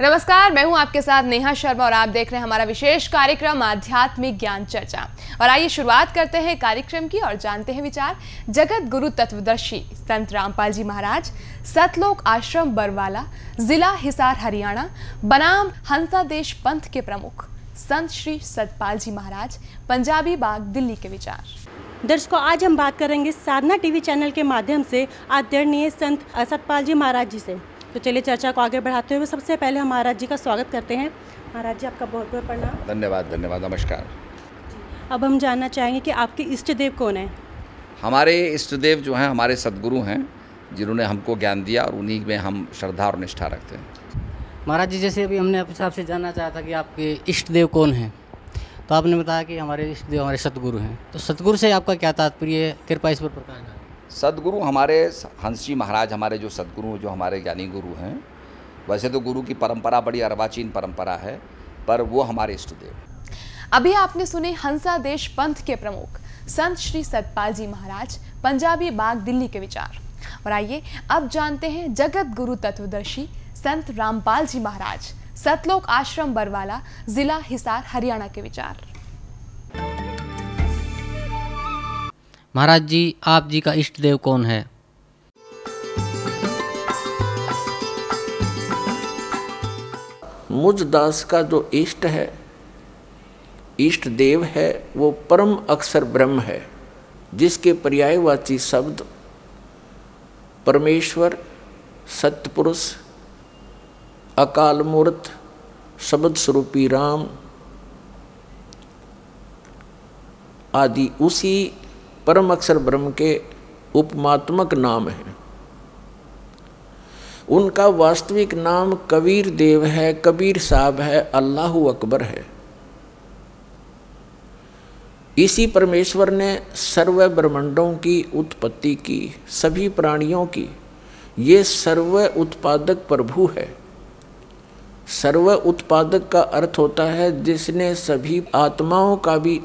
नमस्कार, मैं हूँ आपके साथ नेहा शर्मा और आप देख रहे हैं हमारा विशेष कार्यक्रम, आध्यात्मिक ज्ञान चर्चा। और आइए शुरुआत करते हैं कार्यक्रम की और जानते हैं विचार। जगत गुरु तत्वदर्शी संत रामपाल जी महाराज, सतलोक आश्रम, बरवाला, जिला हिसार, हरियाणा, बनाम हंसा देश पंथ के प्रमुख संत श्री सतपाल जी महाराज, पंजाबी बाग, दिल्ली के विचार। दर्शकों, आज हम बात करेंगे साधना टीवी चैनल के माध्यम से आदरणीय संत सतपाल जी महाराज जी से। तो चलिए चर्चा को आगे बढ़ाते हुए सबसे पहले हम महाराज जी का स्वागत करते हैं। महाराज जी आपका बहुत बहुत प्रणाम। धन्यवाद धन्यवाद नमस्कार। अब हम जानना चाहेंगे कि आपके इष्ट देव कौन है? हमारे इष्ट देव जो हैं हमारे सदगुरु हैं जिन्होंने हमको ज्ञान दिया और उन्हीं में हम श्रद्धा और निष्ठा रखते हैं। महाराज जी जैसे अभी हमने आपसे आपसे जानना चाहा था कि आपके इष्ट देव कौन हैं तो आपने बताया कि हमारे इष्ट देव हमारे सतगुरु हैं। तो सतगुरु से आपका क्या तात्पर्य है? कृपा इस पर प्रकाश डालें सदगुरु हमारे हंस जी महाराज, हमारे जो सदगुरु, जो हमारे ज्ञानी गुरु हैं, वैसे तो गुरु की परंपरा बड़ी अर्वाचीन परंपरा है, पर वो हमारे इष्ट देव अभी आपने सुने हंसा देश पंथ के प्रमुख, संत श्री सतपाल जी महाराज, पंजाबी बाग दिल्ली के विचार। और आइए, अब जानते हैं जगत गुरु तत्वदर्शी, संत रामपाल जी महाराज, सतलोक आश्रम बरवाला, जिला हिसार, हरियाणा के विचार। महाराज जी, आप जी का इष्ट देव कौन है? मुझ दास का जो इष्ट है, इष्ट देव है, वो परम अक्षर ब्रह्म है, जिसके पर्यायवाची शब्द परमेश्वर सत्यपुरुष अकाल मूर्त शब्द स्वरूपी राम आदि उसी परम अक्षर ब्रह्म के उपमात्मक नाम हैं। उनका वास्तविक नाम कबीर देव है, कबीर साहब है, अल्लाह अकबर है। इसी परमेश्वर ने सर्व ब्रह्मांडों की उत्पत्ति की, सभी प्राणियों की। ये सर्व उत्पादक प्रभु है। सर्व उत्पादक का अर्थ होता है जिसने सभी आत्माओं का भी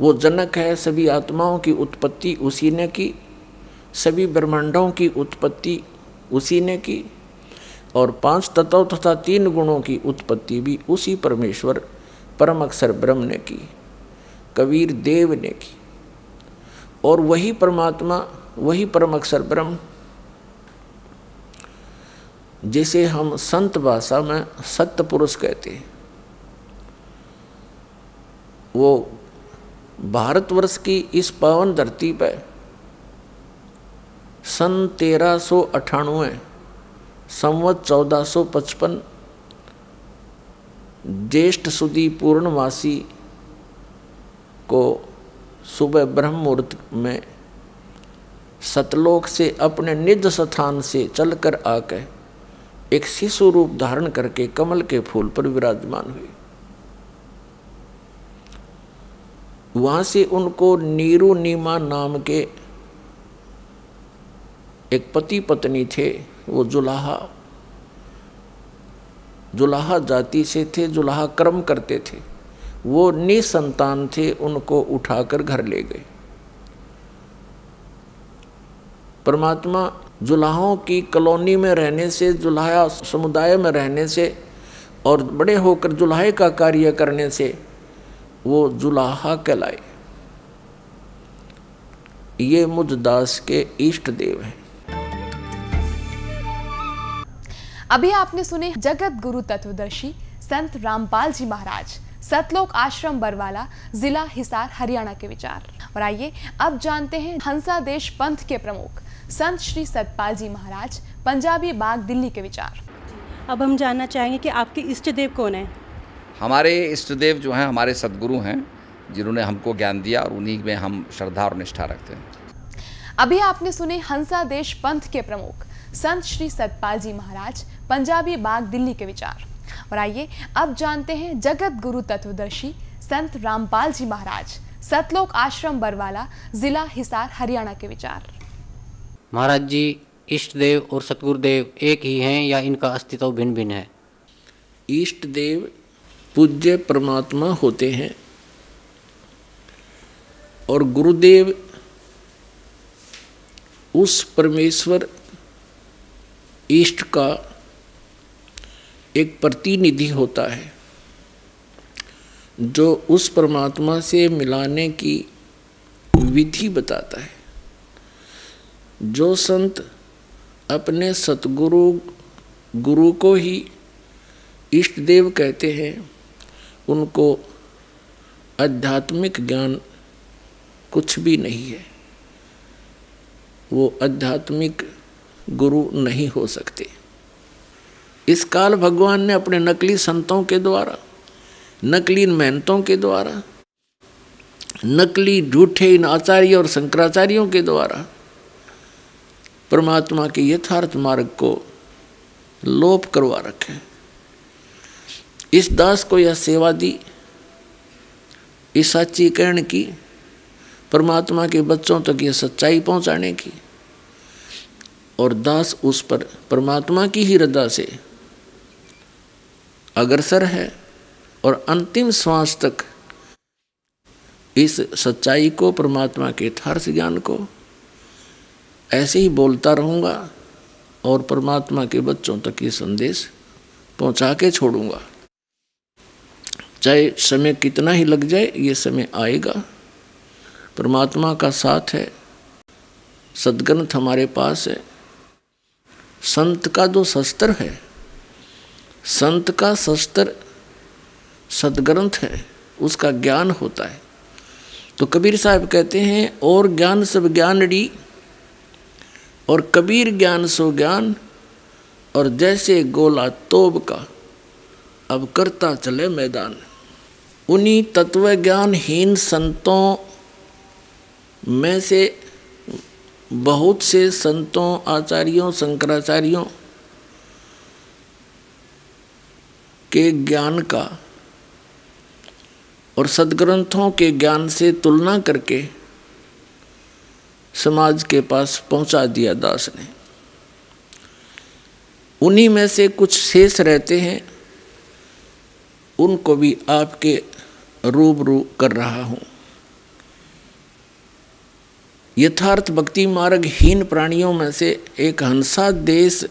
वो जनक है, सभी आत्माओं की उत्पत्ति उसी ने की, सभी ब्रह्मांडों की उत्पत्ति उसी ने की, और पाँच तत्व तथा तीन गुणों की उत्पत्ति भी उसी परमेश्वर, परम अक्षर ब्रह्म ने की, कबीर देव ने की। और वही परमात्मा, वही परम अक्षर ब्रह्म, जिसे हम संत भाषा में सत्य पुरुष कहते हैं, वो भारतवर्ष की इस पावन धरती पर सन तेरह सौ अठानवे, संवत चौदह सौ पचपन, ज्येष्ठ सुदी पूर्णमासी को सुबह ब्रह्म मुहूर्त में सतलोक से अपने निज स्थान से चलकर आकर एक शिशु रूप धारण करके कमल के फूल पर विराजमान हुए वहाँ से उनको नीरू नीमा नाम के एक पति पत्नी थे, वो जुलाहा। जुलाहा जाति से थे, जुलाहा कर्म करते थे। वो निसंतान थे, उनको उठाकर घर ले गए। परमात्मा जुलाहों की कॉलोनी में रहने से, जुलाहा समुदाय में रहने से और बड़े होकर जुलाहे का कार्य करने से वो जुलाहा कहलाए। ये मुझ दास के इष्ट देव हैं। अभी आपने सुने जगत गुरु तत्वदर्शी संत रामपाल जी महाराज सतलोक आश्रम बरवाला जिला हिसार हरियाणा के विचार। और आइए अब जानते हैं हंसा देश पंथ के प्रमुख संत श्री सतपाल जी महाराज पंजाबी बाग दिल्ली के विचार। अब हम जानना चाहेंगे कि आपके इष्ट देव कौन है? हमारे इष्ट देव जो हैं हमारे सदगुरु हैं जिन्होंने हमको ज्ञान दिया और उन्हीं में हम श्रद्धा और निष्ठा रखते हैं। अभी आपने सुने हंसा देश पंथ के प्रमुख संत श्री सतपाल जी महाराज पंजाबी बाग दिल्ली के विचार। और आइए अब जानते हैं जगत गुरु तत्वदर्शी संत रामपाल जी महाराज सतलोक आश्रम बरवाला जिला हिसार हरियाणा के विचार। महाराज जी इष्ट देव और सतगुरुदेव एक ही हैं या इनका अस्तित्व भिन्न भिन्न है? इष्ट देव पूज्य परमात्मा होते हैं। और गुरुदेव उस परमेश्वर इष्ट का एक प्रतिनिधि होता है, जो उस परमात्मा से मिलाने की विधि बताता है। जो संत अपने सतगुरु, गुरु को ही इष्ट देव कहते हैं उनको आध्यात्मिक ज्ञान कुछ भी नहीं है। वो आध्यात्मिक गुरु नहीं हो सकते। इस काल भगवान ने अपने नकली संतों के द्वारा, नकली मेहनतों के द्वारा, नकली झूठे इन आचार्य और शंकराचार्यों के द्वारा परमात्मा के यथार्थ मार्ग को लोप करवा रखे इस दास को यह सेवा दी, इस सच्चीकरण की, परमात्मा के बच्चों तक यह सच्चाई पहुँचाने की। और दास उस पर परमात्मा की ही रदा से अग्रसर है और अंतिम श्वास तक इस सच्चाई को, परमात्मा के यथार्थ ज्ञान को ऐसे ही बोलता रहूँगा और परमात्मा के बच्चों तक ये संदेश पहुँचा के छोड़ूँगा। चाहे समय कितना ही लग जाए, ये समय आएगा। परमात्मा का साथ है, सदग्रंथ हमारे पास है। संत का जो शस्त्र है। संत का शस्त्र सदग्रंथ है, उसका ज्ञान होता है। तो कबीर साहब कहते हैं, और ज्ञान सब ज्ञान डी, और कबीर ज्ञान सो ज्ञान, और जैसे गोला तोब का, अब करता चले मैदान। उन्हीं तत्व ज्ञानहीन संतों में से, बहुत से संतों, आचार्यों, शंकराचार्यों के ज्ञान का और सदग्रंथों के ज्ञान से तुलना करके समाज के पास पहुँचा दिया दास ने। उन्हीं में से कुछ शेष रहते हैं, उनको भी आपके रूबरू कर रहा हूँ। यथार्थ भक्ति मार्ग हीन प्राणियों में से एक हंसा देश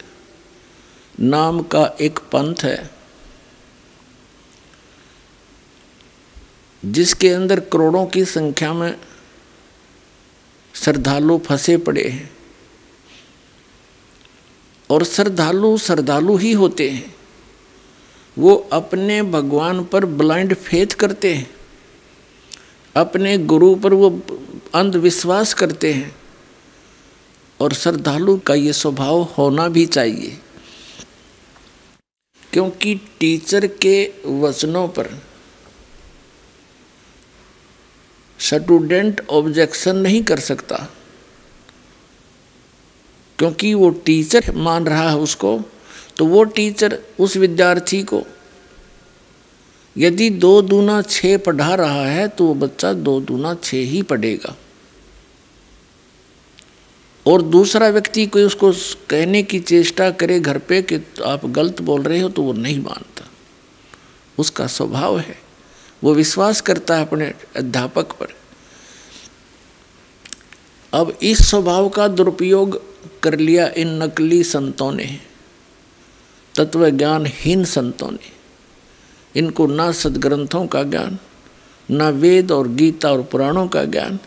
नाम का एक पंथ है, जिसके अंदर करोड़ों की संख्या में श्रद्धालु फंसे पड़े हैं। और श्रद्धालु श्रद्धालु ही होते हैं। वो अपने भगवान पर ब्लाइंड फेथ करते हैं। अपने गुरु पर वो अंधविश्वास करते हैं। और श्रद्धालु का ये स्वभाव होना भी चाहिए। क्योंकि टीचर के वचनों पर स्टूडेंट ऑब्जेक्शन नहीं कर सकता। क्योंकि वो टीचर मान रहा है उसको तो वो टीचर उस विद्यार्थी को, यदि दो दूना छः पढ़ा रहा है तो वो बच्चा दो दूना छः ही पढ़ेगा। और दूसरा व्यक्ति कोई उसको कहने की चेष्टा करे घर पे कि आप गलत बोल रहे हो तो वो नहीं मानता। उसका स्वभाव है। वो विश्वास करता है अपने अध्यापक पर। अब इस स्वभाव का दुरुपयोग कर लिया इन नकली संतों ने। तत्व ज्ञानहीन संतों ने। इनको ना सदग्रंथों का ज्ञान, ना वेद और गीता और पुराणों का ज्ञान,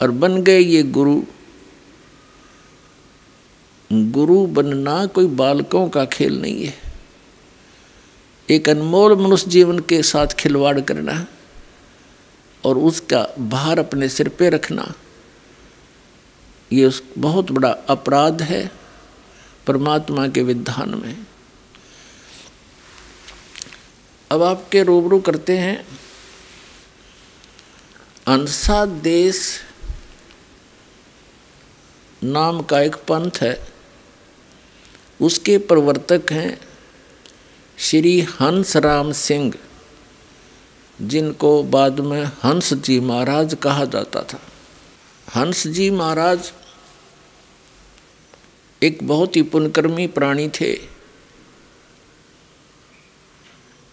और बन गए ये गुरु। गुरु बनना कोई बालकों का खेल नहीं है। एक अनमोल मनुष्य जीवन के साथ खिलवाड़ करना और उसका भार अपने सिर पे रखना, ये उस बहुत बड़ा अपराध है परमात्मा के विधान में। अब आपके रूबरू करते हैं। अंसा देश नाम का एक पंथ है। उसके प्रवर्तक हैं श्री हंस राम सिंह, जिनको बाद में हंस जी महाराज कहा जाता था। हंस जी महाराज एक बहुत ही पुनकर्मी प्राणी थे।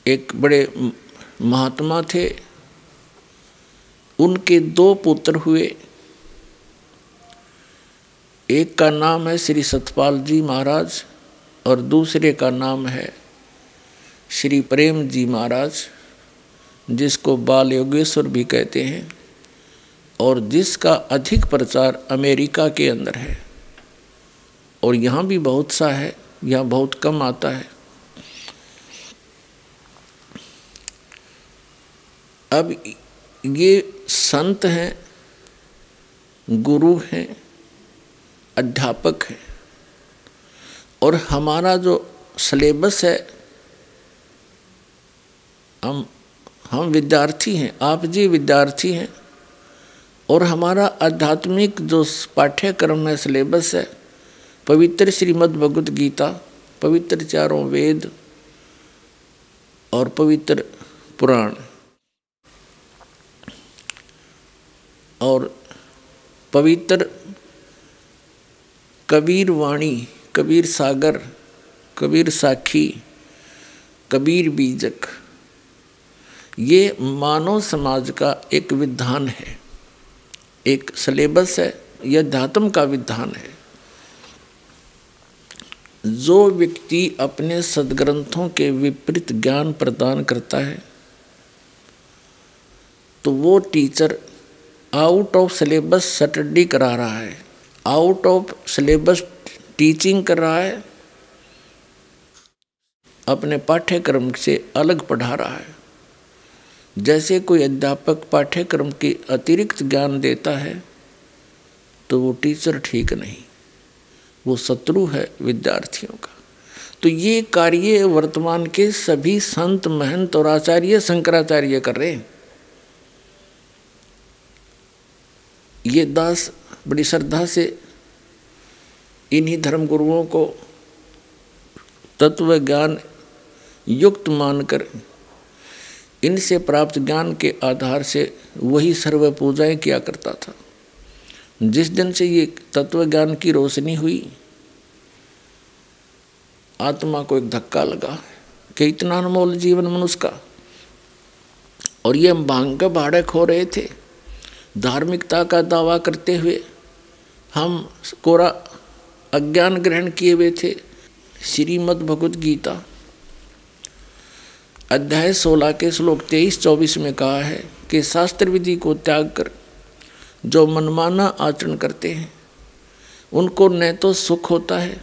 एक बड़े महात्मा थे। उनके दो पुत्र हुए। एक का नाम है श्री सतपाल जी महाराज और दूसरे का नाम है श्री प्रेम जी महाराज, जिसको बाल योगेश्वर भी कहते हैं और जिसका अधिक प्रचार अमेरिका के अंदर है। और यहाँ भी बहुत सा है, यहाँ बहुत कम आता है। अब ये संत हैं, गुरु हैं, अध्यापक हैं। और हमारा जो सिलेबस है, हम हम विद्यार्थी हैं, आप जी विद्यार्थी हैं। और हमारा आध्यात्मिक जो पाठ्यक्रम है, सिलेबस है, पवित्र श्रीमद् भगवत गीता, पवित्र चारों वेद और पवित्र पुराण। और पवित्र कबीर वाणी, कबीर सागर, कबीर साखी, कबीर बीजक, ये मानव समाज का एक विधान है। एक सिलेबस है, यह अध्यात्म का विधान है। जो व्यक्ति अपने सदग्रंथों के विपरीत ज्ञान प्रदान करता है तो वो teacher out of syllabus study करा रहा है। आउट ऑफ़ सिलेबस टीचिंग कर रहा है। अपने पाठ्यक्रम से अलग पढ़ा रहा है। जैसे कोई अध्यापक पाठ्यक्रम के अतिरिक्त ज्ञान देता है तो वो टीचर ठीक नहीं। वो शत्रु है विद्यार्थियों का। तो ये कार्य वर्तमान के सभी संत महंत और आचार्य शंकराचार्य कर रहे हैं। ये दास बड़ी श्रद्धा से इन्हीं धर्म गुरुओं को तत्व ज्ञान युक्त मानकर इनसे प्राप्त ज्ञान के आधार से वही सर्व पूजाएँ किया करता था। जिस दिन से ये तत्व ज्ञान की रोशनी हुई, आत्मा को एक धक्का लगा कि इतना अनमोल जीवन मनुष्य का। और ये भाँग का खो रहे थे। धार्मिकता का दावा करते हुए हम कोरा अज्ञान ग्रहण किए हुए थे। श्रीमद् भगवत गीता, अध्याय सोलह के श्लोक तेईस चौबीस में कहा है कि शास्त्र विधि को त्याग कर जो मनमाना आचरण करते हैं, उनको न तो सुख होता है,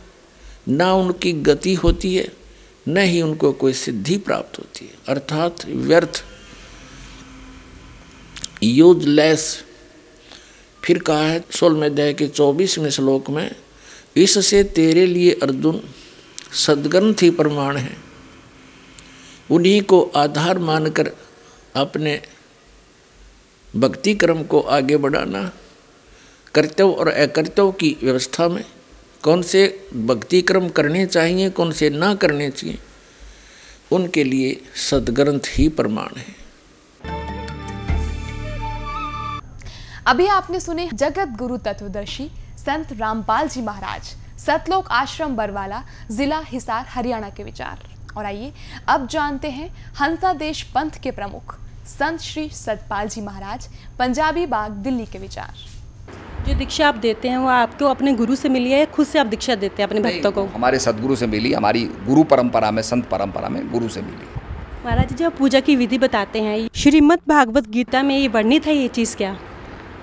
न उनकी गति होती है, न ही उनको कोई सिद्धि प्राप्त होती है। अर्थात व्यर्थ यूजलेस फिर कहा है अध्याय के चौबीसवें श्लोक में, इससे तेरे लिए अर्जुन सदग्रंथ ही प्रमाण है। उन्हीं को आधार मानकर अपने भक्ति क्रम को आगे बढ़ाना, कर्तव्य और अकर्तव्य की व्यवस्था में कौन से भक्ति क्रम करने चाहिए, कौन से ना करने चाहिए, उनके लिए सदग्रंथ ही प्रमाण है। अभी आपने सुने जगत गुरु तत्वदर्शी संत रामपाल जी महाराज सतलोक आश्रम बरवाला जिला हिसार हरियाणा के विचार। और आइए अब जानते हैं हंसा देश पंथ के प्रमुख संत श्री सतपाल जी महाराज पंजाबी बाग दिल्ली के विचार। जो दीक्षा आप देते हैं वो आपको अपने गुरु से मिली है या खुद से आप दीक्षा देते हैं अपने भक्तों को? हमारे सदगुरु से मिली हमारी गुरु परंपरा में संत परंपरा में गुरु से मिली। महाराज जी जब पूजा की विधि बताते हैं श्रीमद भागवत गीता में ये वर्णित है ये चीज़ क्या?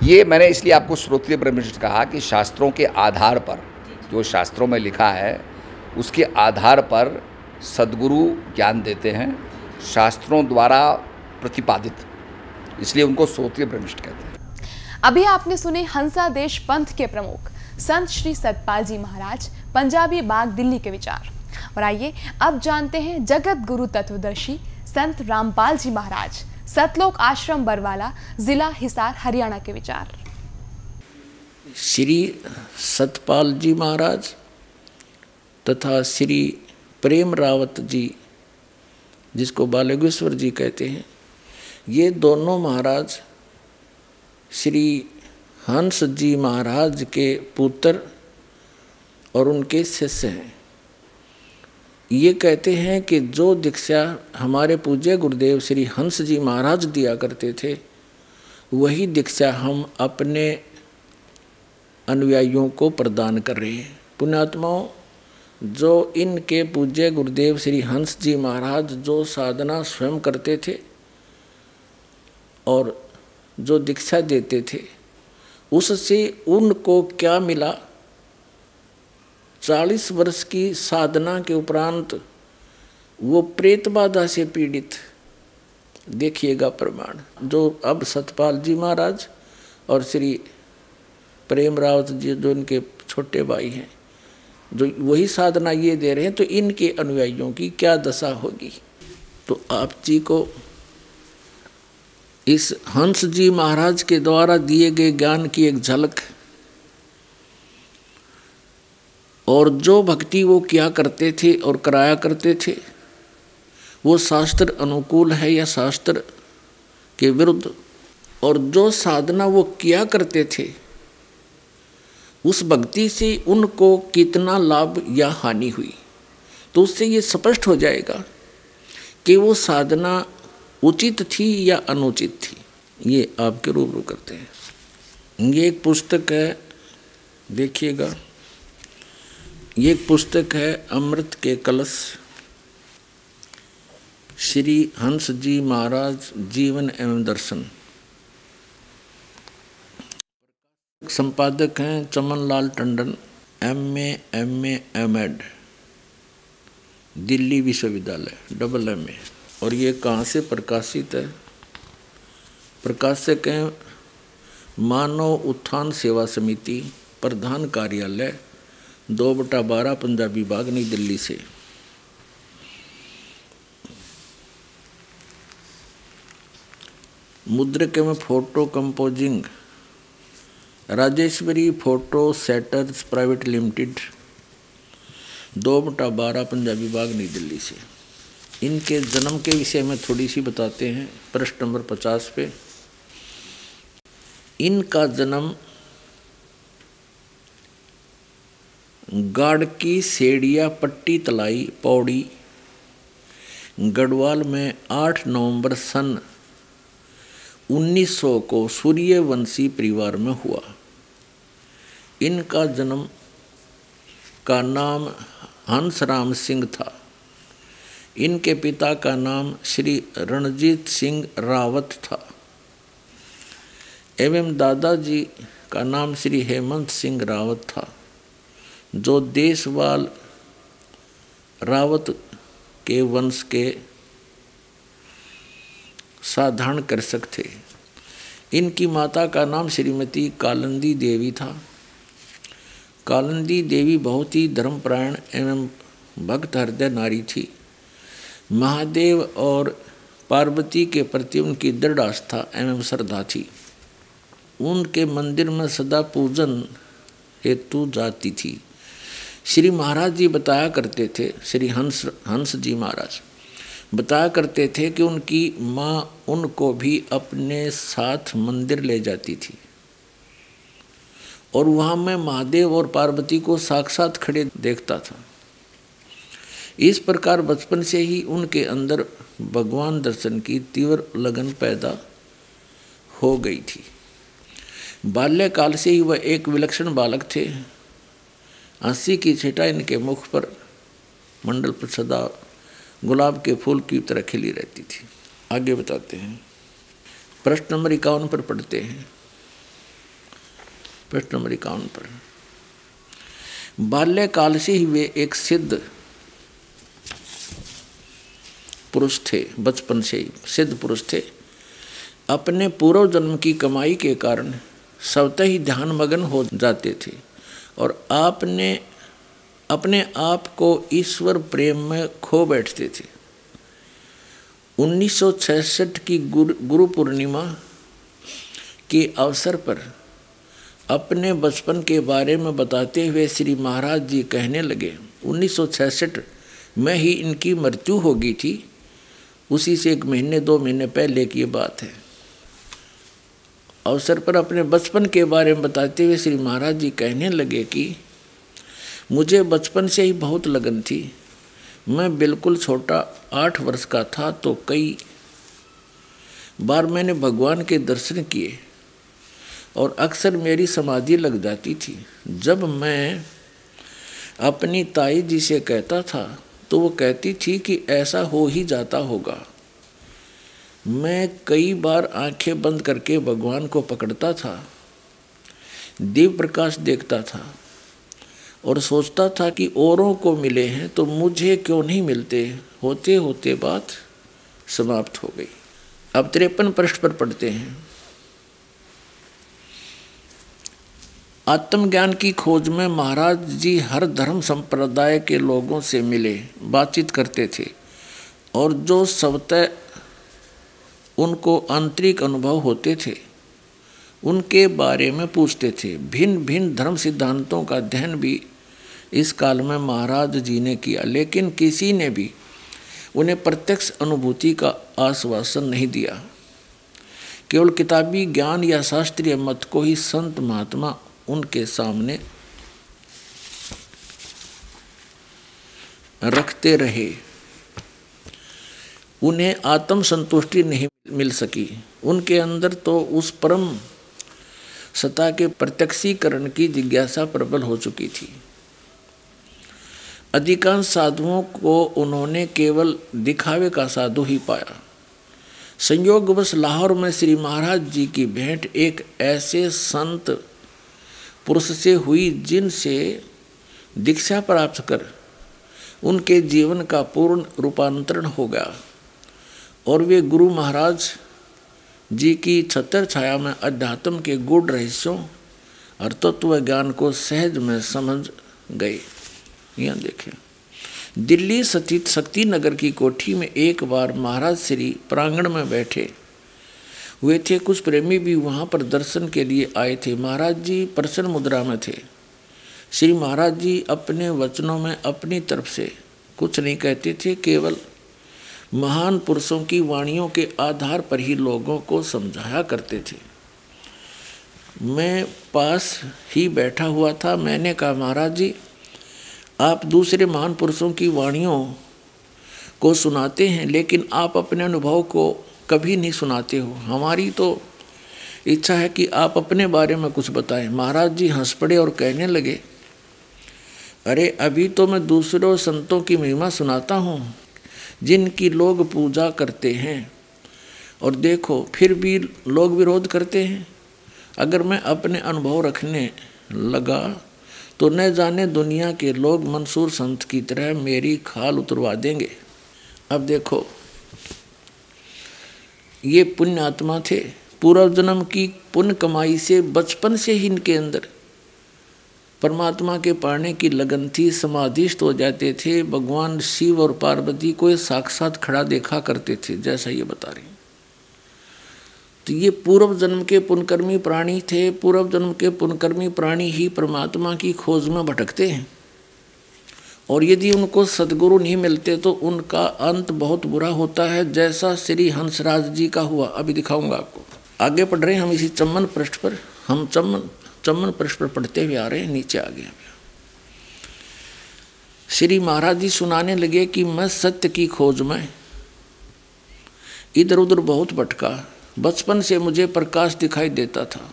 ये मैंने इसलिए आपको श्रोत्रिय ब्रह्मनिष्ठ कहा कि शास्त्रों के आधार पर, जो शास्त्रों में लिखा है, उसके आधार पर सदगुरु ज्ञान देते हैं, शास्त्रों द्वारा प्रतिपादित। इसलिए उनको श्रोत्रिय ब्रह्मनिष्ठ कहते हैं। अभी आपने सुने हंसा देश पंथ के प्रमुख, संत श्री सतपाल जी महाराज, पंजाबी बाग दिल्ली के विचार। और आइए, अब जानते हैं जगत गुरु तत्वदर्शी संत रामपाल जी महाराज सतलोक आश्रम बरवाला, जिला हिसार, हरियाणा के विचार। श्री सतपाल जी महाराज तथा श्री प्रेम रावत जी, जिसको बालगेश्वर जी कहते हैं, ये दोनों महाराज श्री हंस जी महाराज के पुत्र और उनके शिष्य हैं। ये कहते हैं कि जो दीक्षा हमारे पूज्य गुरुदेव श्री हंस जी महाराज दिया करते थे, वही दीक्षा हम अपने अनुयायियों को प्रदान कर रहे हैं। पुण्यात्माओं, जो इनके पूज्य गुरुदेव श्री हंस जी महाराज जो साधना स्वयं करते थे और जो दीक्षा देते थे, उससे उनको क्या मिला? चालीस वर्ष की साधना के उपरांत वो प्रेत बाधा से पीड़ित। देखिएगा प्रमाण। जो अब सतपाल जी महाराज और श्री प्रेम रावत जी, जो इनके छोटे भाई हैं, जो वही साधना ये दे रहे हैं तो इनके अनुयायियों की क्या दशा होगी? तो आप जी को इस हंस जी महाराज के द्वारा दिए गए ज्ञान की एक झलक और जो भक्ति वो किया करते थे और कराया करते थे, वो शास्त्र अनुकूल है या शास्त्र के विरुद्ध? और जो साधना वो किया करते थे, उस भक्ति से उनको कितना लाभ या हानि हुई? तो उससे ये स्पष्ट हो जाएगा कि वो साधना उचित थी या अनुचित थी। ये आपके रूबरू करते हैं। ये एक पुस्तक है, देखिएगा। ये एक पुस्तक है, अमृत के कलश। श्री हंस जी महाराज जीवन एवं दर्शन। संपादक हैं Chaman Lal Tandon M A M A M Ed Delhi विश्वविद्यालय, डबल एम ए और ये कहाँ से प्रकाशित है? प्रकाशक हैं मानव उत्थान सेवा समिति, प्रधान कार्यालय दो बटा बारह पंजाबी बाग नई दिल्ली से। मुद्रक में photo composing. Rajeshwari photo setters private limited. दो बटा बारह पंजाबी बाग नई दिल्ली से। इनके जन्म के विषय में थोड़ी सी बताते हैं। प्रश्न नंबर पचास पे। इनका जन्म गाड़की सेड़िया पट्टी तलाई पौड़ी। गढ़वाल में 8 नवंबर सन 1900 को सूर्यवंशी परिवार में हुआ। इनका जन्म का नाम हंस राम सिंह था। इनके पिता का नाम श्री रणजीत सिंह रावत था। एवं दादाजी का नाम श्री हेमंत सिंह रावत था। जो देशवाल रावत के वंश के साधारण कृषक थे। इनकी माता का नाम श्रीमती कालंदी देवी था। कालंदी देवी बहुत ही धर्मप्राण एवं भक्त हृदय नारी थी। महादेव और पार्वती के प्रति उनकी दृढ़ आस्था एवं श्रद्धा थी। उनके मंदिर में सदा पूजन हेतु जाती थी। श्री महाराज जी बताया करते थे, श्री हंस हंस जी महाराज, बताया करते थे कि उनकी माँ उनको भी अपने साथ मंदिर ले जाती थी। और वहाँ मैं महादेव और पार्वती को साक्षात खड़े देखता था। इस प्रकार बचपन से ही उनके अंदर भगवान दर्शन की तीव्र लगन पैदा हो गई थी। बाल्यकाल से ही वह एक विलक्षण बालक थे। हँसी की छिटा इनके मुख पर मंडल पर सदा गुलाब के फूल की तरह खिली रहती थी। आगे बताते हैं। प्रश्न नंबर इक्यावन पर पढ़ते हैं। प्रश्न नंबर इक्यावन पर। बाल्यकाल से ही वे एक सिद्ध पुरुष थे, बचपन से ही सिद्ध पुरुष थे। अपने पूर्व जन्म की कमाई के कारण स्वतः ही ध्यान मगन हो जाते थे। और आपने अपने आप को ईश्वर प्रेम में खो बैठते थे। 1966 की गुरु गुरु पूर्णिमा के अवसर पर अपने बचपन के बारे में बताते हुए श्री महाराज जी कहने लगे 1966 में ही इनकी मृत्यु हो गई थी। उसी से एक महीने, दो महीने पहले की बात है। अवसर पर अपने बचपन के बारे में बताते हुए श्री महाराज जी कहने लगे कि मुझे बचपन से ही बहुत लगन थी। मैं बिल्कुल छोटा आठ वर्ष का था तो कई बार मैंने भगवान के दर्शन किए और अक्सर मेरी समाधि लग जाती थी। जब मैं अपनी ताई जी से कहता था तो वो कहती थी कि ऐसा हो ही जाता होगा। मैं कई बार आँखें बंद करके भगवान को पकड़ता था दिव्य प्रकाश देखता था और सोचता था कि औरों को मिले हैं तो मुझे क्यों नहीं मिलते? होते होते बात समाप्त हो गई। अब तिरपन पृष्ठ पर पढ़ते हैं। आत्मज्ञान की खोज में महाराज जी हर धर्म संप्रदाय के लोगों से मिले, बातचीत करते थे और जो स्वतः उनको आंतरिक अनुभव होते थे। उनके बारे में पूछते थे। भिन्न भिन्न धर्म सिद्धांतों का अध्ययन भी इस काल में महाराज जी ने किया, लेकिन किसी ने भी उन्हें प्रत्यक्ष अनुभूति का आश्वासन नहीं दिया। केवल किताबी ज्ञान या शास्त्रीय मत को ही संत महात्मा उनके सामने रखते रहे। उन्हें आत्म संतुष्टि नहीं मिल सकी। उनके अंदर तो उस परम सत्ता के प्रत्यक्षीकरण की जिज्ञासा प्रबल हो चुकी थी। अधिकांश साधुओं को उन्होंने केवल दिखावे का साधु ही पाया। संयोगवश लाहौर में श्री महाराज जी की भेंट एक ऐसे संत पुरुष से हुई जिनसे दीक्षा प्राप्त कर उनके जीवन का पूर्ण रूपांतरण हो गया। और वे गुरु महाराज जी की छतर छाया में अध्यात्म के गुड़ रहस्यों और तत्व ज्ञान को सहज में समझ गए। यहाँ देखें। दिल्ली स्थित शक्ति नगर की कोठी में एक बार महाराज श्री प्रांगण में बैठे। हुए थे, कुछ प्रेमी भी वहाँ पर दर्शन के लिए आए थे। महाराज जी प्रसन्न मुद्रा में थे। श्री महाराज जी अपने वचनों में अपनी तरफ़ से कुछ नहीं कहते थे, केवल महान पुरुषों की वाणियों के आधार पर ही लोगों को समझाया करते थे। मैं पास ही बैठा हुआ था। मैंने कहा, महाराज जी, आप दूसरे महान पुरुषों की वाणियों को सुनाते हैं, लेकिन आप अपने अनुभव को कभी नहीं सुनाते हो। हमारी तो इच्छा है कि आप अपने बारे में कुछ बताएँ। महाराज जी हंस पड़े और कहने लगे, अरे, अभी तो मैं दूसरों संतों की महिमा सुनाता हूँ। जिनकी लोग पूजा करते हैं। और देखो, फिर भी लोग विरोध करते हैं। अगर मैं अपने अनुभव रखने लगा तो न जाने दुनिया के लोग मंसूर संत की तरह मेरी खाल उतरवा देंगे। अब देखो, ये पुण्य आत्मा थे। पूर्व जन्म की पुण्य कमाई से बचपन से ही इनके अंदर परमात्मा के पाने की लगन थी समाधिष्ट हो जाते थे। भगवान शिव और पार्वती को साक्षात खड़ा देखा करते थे, जैसा ये बता रही तो ये पूर्व जन्म के पुनकर्मी प्राणी थे। पूर्व जन्म के पुनकर्मी प्राणी ही परमात्मा की खोज में भटकते हैं। और यदि उनको सदगुरु नहीं मिलते तो उनका अंत बहुत बुरा होता है, जैसा श्री हंसराज जी का हुआ। अभी दिखाऊँगा आपको। आगे पढ़ रहे हैं हम इसी चम्मन पृष्ठ पर। हम चम्मन चम्मन पृष्ठ पर पढ़ते हुए आ रहे नीचे आ गए श्री महाराज जी सुनाने लगे कि मैं सत्य की खोज में इधर उधर बहुत भटका। बचपन से मुझे प्रकाश दिखाई देता था,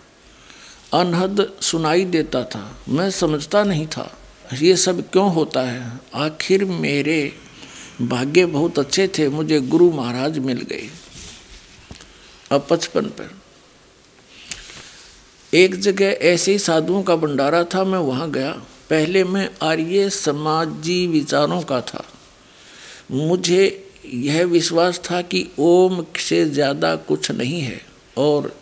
अनहद सुनाई देता था। मैं समझता नहीं था, ये सब क्यों होता है? आखिर मेरे भाग्य बहुत अच्छे थे, मुझे गुरु महाराज मिल गए। अब बचपन पर। एक जगह ऐसे ही साधुओं का भंडारा था, मैं वहाँ गया। पहले मैं आर्य समाजी विचारों का था। मुझे यह विश्वास था कि ओम से ज़्यादा कुछ नहीं है और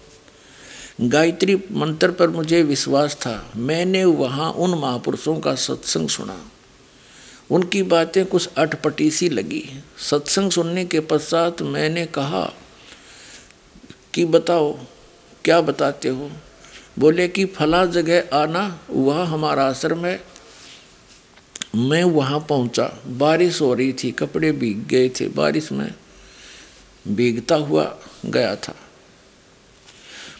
गायत्री मंत्र पर मुझे विश्वास था। मैंने वहाँ उन महापुरुषों का सत्संग सुना। उनकी बातें कुछ अटपटी सी लगी। सत्संग सुनने के पश्चात मैंने कहा, कि बताओ, क्या बताते हो? बोले कि फला जगह आना, वह हमारा आश्रम है। मैं वहाँ पहुँचा। बारिश हो रही थी, कपड़े भीग गए थे। बारिश में भीगता हुआ गया था।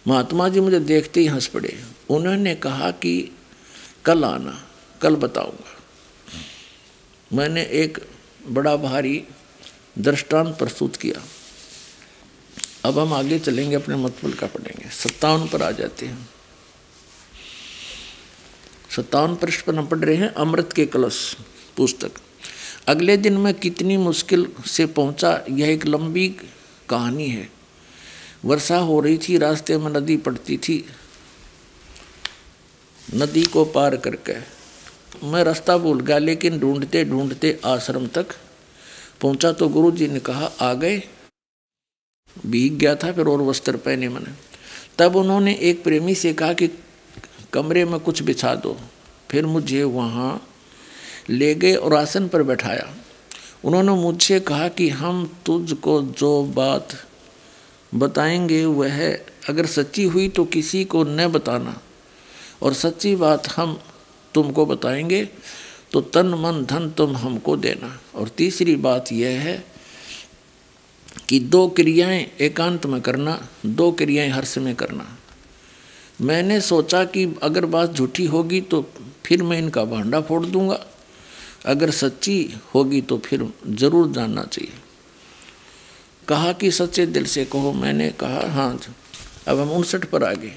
महात्मा जी मुझे देखते ही हंस पड़े। उन्होंने कहा कि कल आना, कल बताऊँगा। मैंने एक बड़ा भारी दृष्टांत प्रस्तुत किया। अब हम आगे चलेंगे, अपने मतबल का पढ़ेंगे। सत्तावन पर आ जाते हैं। सत्तावन पृष्ठ पर हम पढ़ रहे हैं, अमृत के कलश पुस्तक। अगले दिन मैं कितनी मुश्किल से पहुँचा, यह एक लंबी कहानी है। वर्षा हो रही थी, रास्ते में नदी पड़ती थी। नदी को पार करके मैं रास्ता भूल गया, लेकिन ढूंढते ढूंढते आश्रम तक पहुँचा तो गुरु जी ने कहा, आ गए। भीग गया था, फिर और वस्त्र पहने मैंने। तब उन्होंने एक प्रेमी से कहा कि कमरे में कुछ बिछा दो। फिर मुझे वहाँ ले गए और आसन पर बैठाया। उन्होंने मुझसे कहा कि हम तुझको जो बात बताएँगे वह अगर सच्ची हुई तो किसी को न बताना। और सच्ची बात हम तुमको बताएँगे तो तन मन धन तुम हमको देना। और तीसरी बात यह है कि दो क्रियाएँ एकांत में करना, दो क्रियाएँ हर्ष में करना। मैंने सोचा कि अगर बात झूठी होगी तो फिर मैं इनका भांडा फोड़ दूँगा। अगर सच्ची होगी तो फिर ज़रूर जानना चाहिए। कहा कि सच्चे दिल से कहो, मैंने कहा हाँ अब हम उनसठ पर आ गए।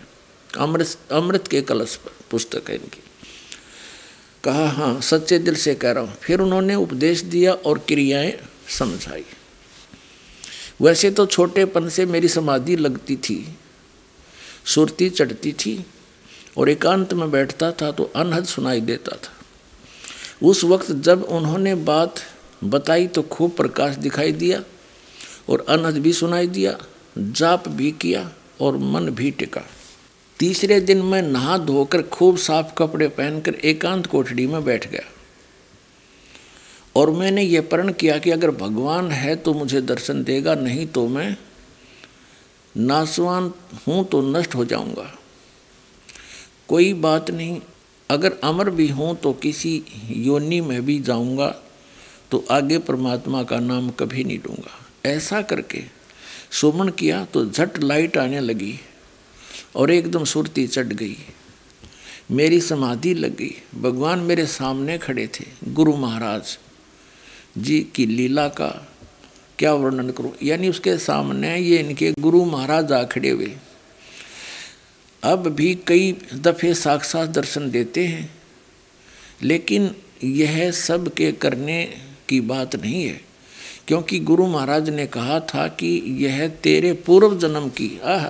अमृत अमृत के कलश पर, पुस्तक है इनकी। कहा हाँ सच्चे दिल से कह रहा हूँ। फिर उन्होंने उपदेश दिया और क्रियाएँ समझाई। वैसे तो छोटेपन से मेरी समाधि लगती थी सुरती चढ़ती थी और एकांत में बैठता था तो अनहद सुनाई देता था। उस वक्त जब उन्होंने बात बताई तो खूब प्रकाश दिखाई दिया और अनहद भी सुनाई दिया, जाप भी किया और मन भी टिका। तीसरे दिन मैं नहा धोकर खूब साफ़ कपड़े पहनकर एकांत कोठड़ी में बैठ गया और मैंने ये प्रण किया कि अगर भगवान है तो मुझे दर्शन देगा, नहीं तो मैं नासवान हूँ तो नष्ट हो जाऊँगा। कोई बात नहीं, अगर अमर भी हूँ तो किसी योनि में भी जाऊँगा तो आगे परमात्मा का नाम कभी नहीं लूँगा। ऐसा करके सुमन किया तो झट लाइट आने लगी और एकदम सुरती चढ़ गई। मेरी समाधि लग गई। भगवान मेरे सामने खड़े थे, गुरु महाराज जी की लीला का क्या वर्णन करूँ? यानी उसके सामने ये इनके गुरु महाराज आ खड़े हुए। अब भी कई दफ़े साक्षात दर्शन देते हैं, लेकिन यह सब के करने की बात नहीं है, क्योंकि गुरु महाराज ने कहा था कि यह तेरे पूर्व जन्म की, आह,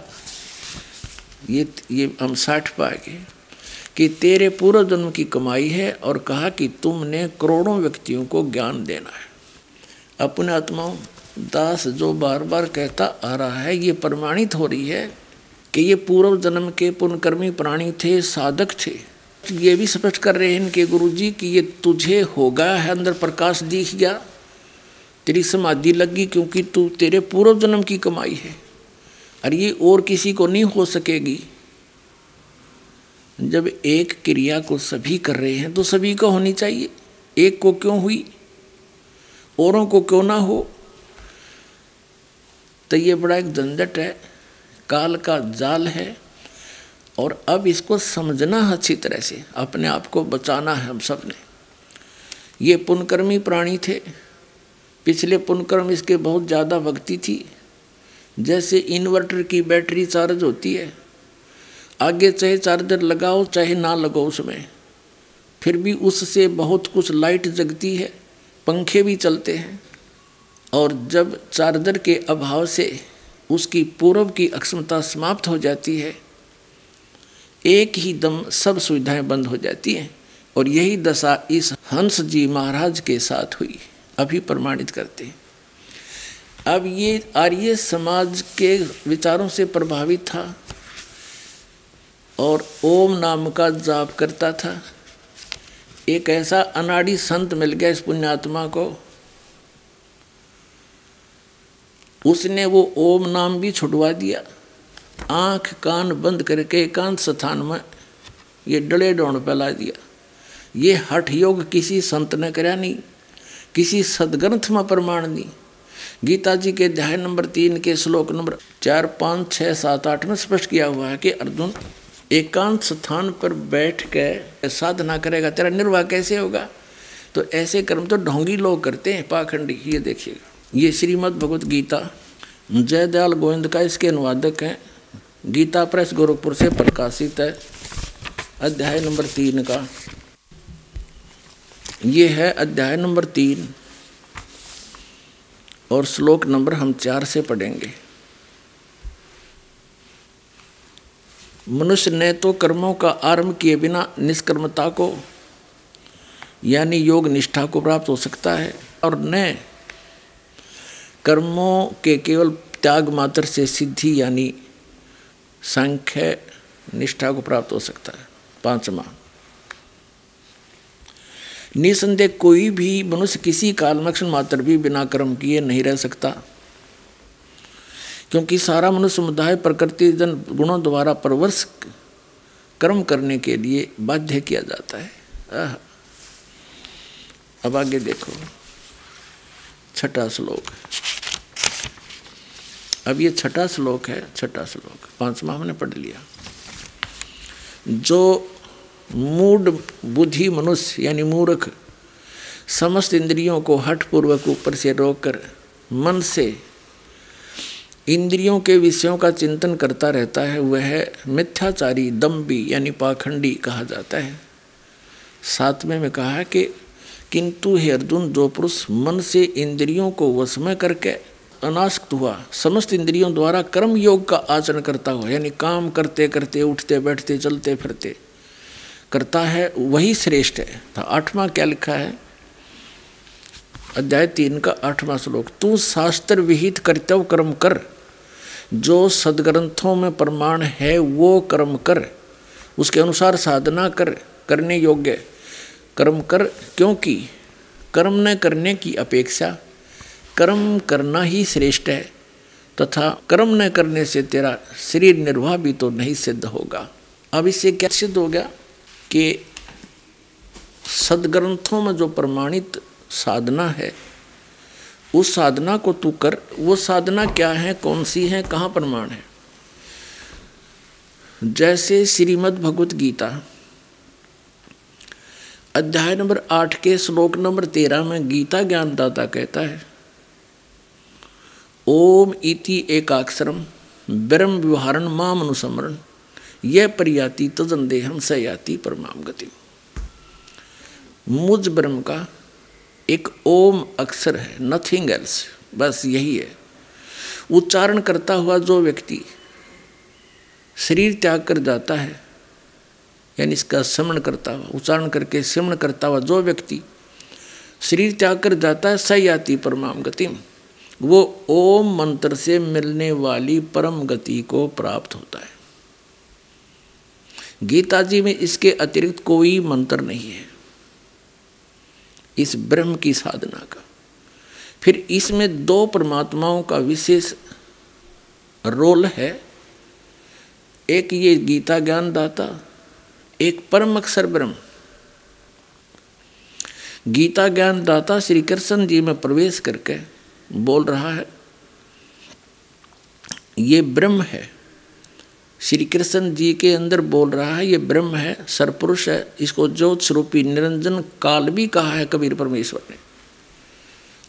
ये ये हम साठ पाएँगे, कि तेरे पूर्व जन्म की कमाई है और कहा कि तुमने करोड़ों व्यक्तियों को ज्ञान देना है। अपने आत्माओं दास जो बार बार कहता आ रहा है, ये प्रमाणित हो रही है कि ये पूर्व जन्म के पुण्यकर्मी प्राणी थे, साधक थे। ये भी स्पष्ट कर रहे हैं इनके गुरु जी कि ये तुझे होगा है, अंदर प्रकाश दिख गया। तेरी समाधि लगी क्योंकि तू तेरे पूर्व जन्म की कमाई है। और ये और किसी को नहीं हो सकेगी। जब एक क्रिया को सभी कर रहे हैं तो सभी को होनी चाहिए। एक को क्यों हुई? औरों को क्यों ना हो? तो ये बड़ा एक झंझट है, काल का जाल है, और अब इसको समझना अच्छी तरह से, अपने आप को बचाना है हम सबने ये पुनकर्मी प्राणी थे, पिछले पुनकर्म इसके बहुत ज़्यादा भक्ति थी। जैसे इन्वर्टर की बैटरी चार्ज होती है, आगे चाहे चार्जर लगाओ, चाहे ना लगाओ उसमें, फिर भी उससे बहुत कुछ लाइट जगती है, पंखे भी चलते हैं। और जब चार्जर के अभाव से उसकी पूर्व की अक्षमता समाप्त हो जाती है, एक ही दम सब सुविधाएँ बंद हो जाती हैं और यही दशा इस हंस जी महाराज के साथ हुई, अभी प्रमाणित करते हैं। अब ये आर्य समाज के विचारों से प्रभावित था और ओम नाम का जाप करता था। एक ऐसा अनाड़ी संत मिल गया इस पुण्यात्मा को उसने वो ओम नाम भी छुटवा दिया। आँख कान बंद करके एकांत स्थान में ये डले डोण फैला दिया। ये हठ योग किसी संत ने कराया नहीं, किसी सदग्रंथ में प्रमाण नहीं। गीता जी के अध्याय नंबर तीन के श्लोक नंबर चार, पाँच छः सात, आठ में स्पष्ट किया हुआ है कि अर्जुन एकांत स्थान पर बैठ के साधना करेगा, तेरा निर्वाह कैसे होगा? तो ऐसे कर्म तो ढोंगी लोग करते हैं, पाखंडी, ये देखिएगा। ये श्रीमद् भगवत गीता, जयदयाल गोविंद का इसके अनुवादक हैं। गीता प्रेस गोरखपुर से प्रकाशित है, अध्याय नंबर तीन का। ये है अध्याय नंबर तीन और श्लोक नंबर हम चार से पढ़ेंगे। मनुष्य ने तो कर्मों का आरंभ किए बिना निष्कर्मता को, यानी योग निष्ठा को प्राप्त हो सकता है, और न कर्मों के केवल त्याग मात्र से सिद्धि यानी सांख्य निष्ठा को प्राप्त हो सकता है। पांचवा। निसंदेह कोई भी मनुष्य किसी काल कालमक्षण मात्र भी बिना कर्म किए नहीं रह सकता। क्योंकि सारा मनुष्य समुदाय प्रकृति जन गुणों द्वारा परवर्ष कर्म करने के लिए बाध्य किया जाता है। अब आगे देखो। छठा श्लोक। अब ये छठा श्लोक है, छठा श्लोक। पांचवा हमने पढ़ लिया। जो मूड, बुद्धि, मनुष्य, यानी मूर्ख, समस्त इंद्रियों को हठपूर्वक ऊपर से रोककर मन से इंद्रियों के विषयों का चिंतन करता रहता है, वह मिथ्याचारी दम्बी यानी पाखंडी कहा जाता है। सातवें में कहा है कि किंतु हे अर्जुन जो पुरुष मन से इंद्रियों को वश में करके अनासक्त हुआ, समस्त इंद्रियों द्वारा कर्म योग का आचरण करता हुआ, यानी काम करते करते, उठते बैठते, चलते फिरते, करता है, वही श्रेष्ठ है। तो आठवां क्या लिखा है? अध्याय तीन का आठवां श्लोक, तू शास्त्र विहित कर्तव्य कर्म कर, जो सदग्रंथों में प्रमाण है, वो कर्म कर, उसके अनुसार साधना कर, करने योग्य कर्म कर, क्योंकि कर्म न करने की अपेक्षा कर्म करना ही श्रेष्ठ है, तथा कर्म न करने से तेरा शरीर निर्वाह भी तो नहीं सिद्ध होगा। अब इससे क्या सिद्ध हो गया कि सदग्रंथों में जो प्रमाणित साधना है, उस साधना को तू कर। वो साधना क्या है, कौन सी है, कहाँ प्रमाण है? जैसे श्रीमद् भगवत गीता अध्याय नंबर आठ के श्लोक नंबर तेरह में गीता ज्ञानदाता कहता है, ओम इति एकाक्षरम, ब्रह्म व्यवहारण माम अनुसमरण, यह परियाति तजन देहम सयाति परमाम गति मुझ ब्रह्म का एक ओम अक्षर है नथिंग एल्स बस यही है। उच्चारण करता हुआ जो व्यक्ति शरीर त्याग कर जाता है यानी इसका श्रमण करता हुआ, उच्चारण करके श्रमण करता हुआ जो व्यक्ति शरीर त्याग कर जाता है सयाति परमाम गति। वो ओम मंत्र से मिलने वाली परम गति को प्राप्त होता है। गीता जी में इसके अतिरिक्त कोई मंत्र नहीं है। इस ब्रह्म की साधना का। फिर इसमें दो परमात्माओं का विशेष रोल है। एक ये गीता ज्ञान दाता एक परम अक्षर ब्रह्म। गीता ज्ञान दाता श्री कृष्ण जी में प्रवेश करके बोल रहा है, ये ब्रह्म है। श्री कृष्ण जी के अंदर बोल रहा है, ये ब्रह्म है सरपुरुष है। इसको ज्योत स्वरूपी निरंजन काल भी कहा है कबीर परमेश्वर ने।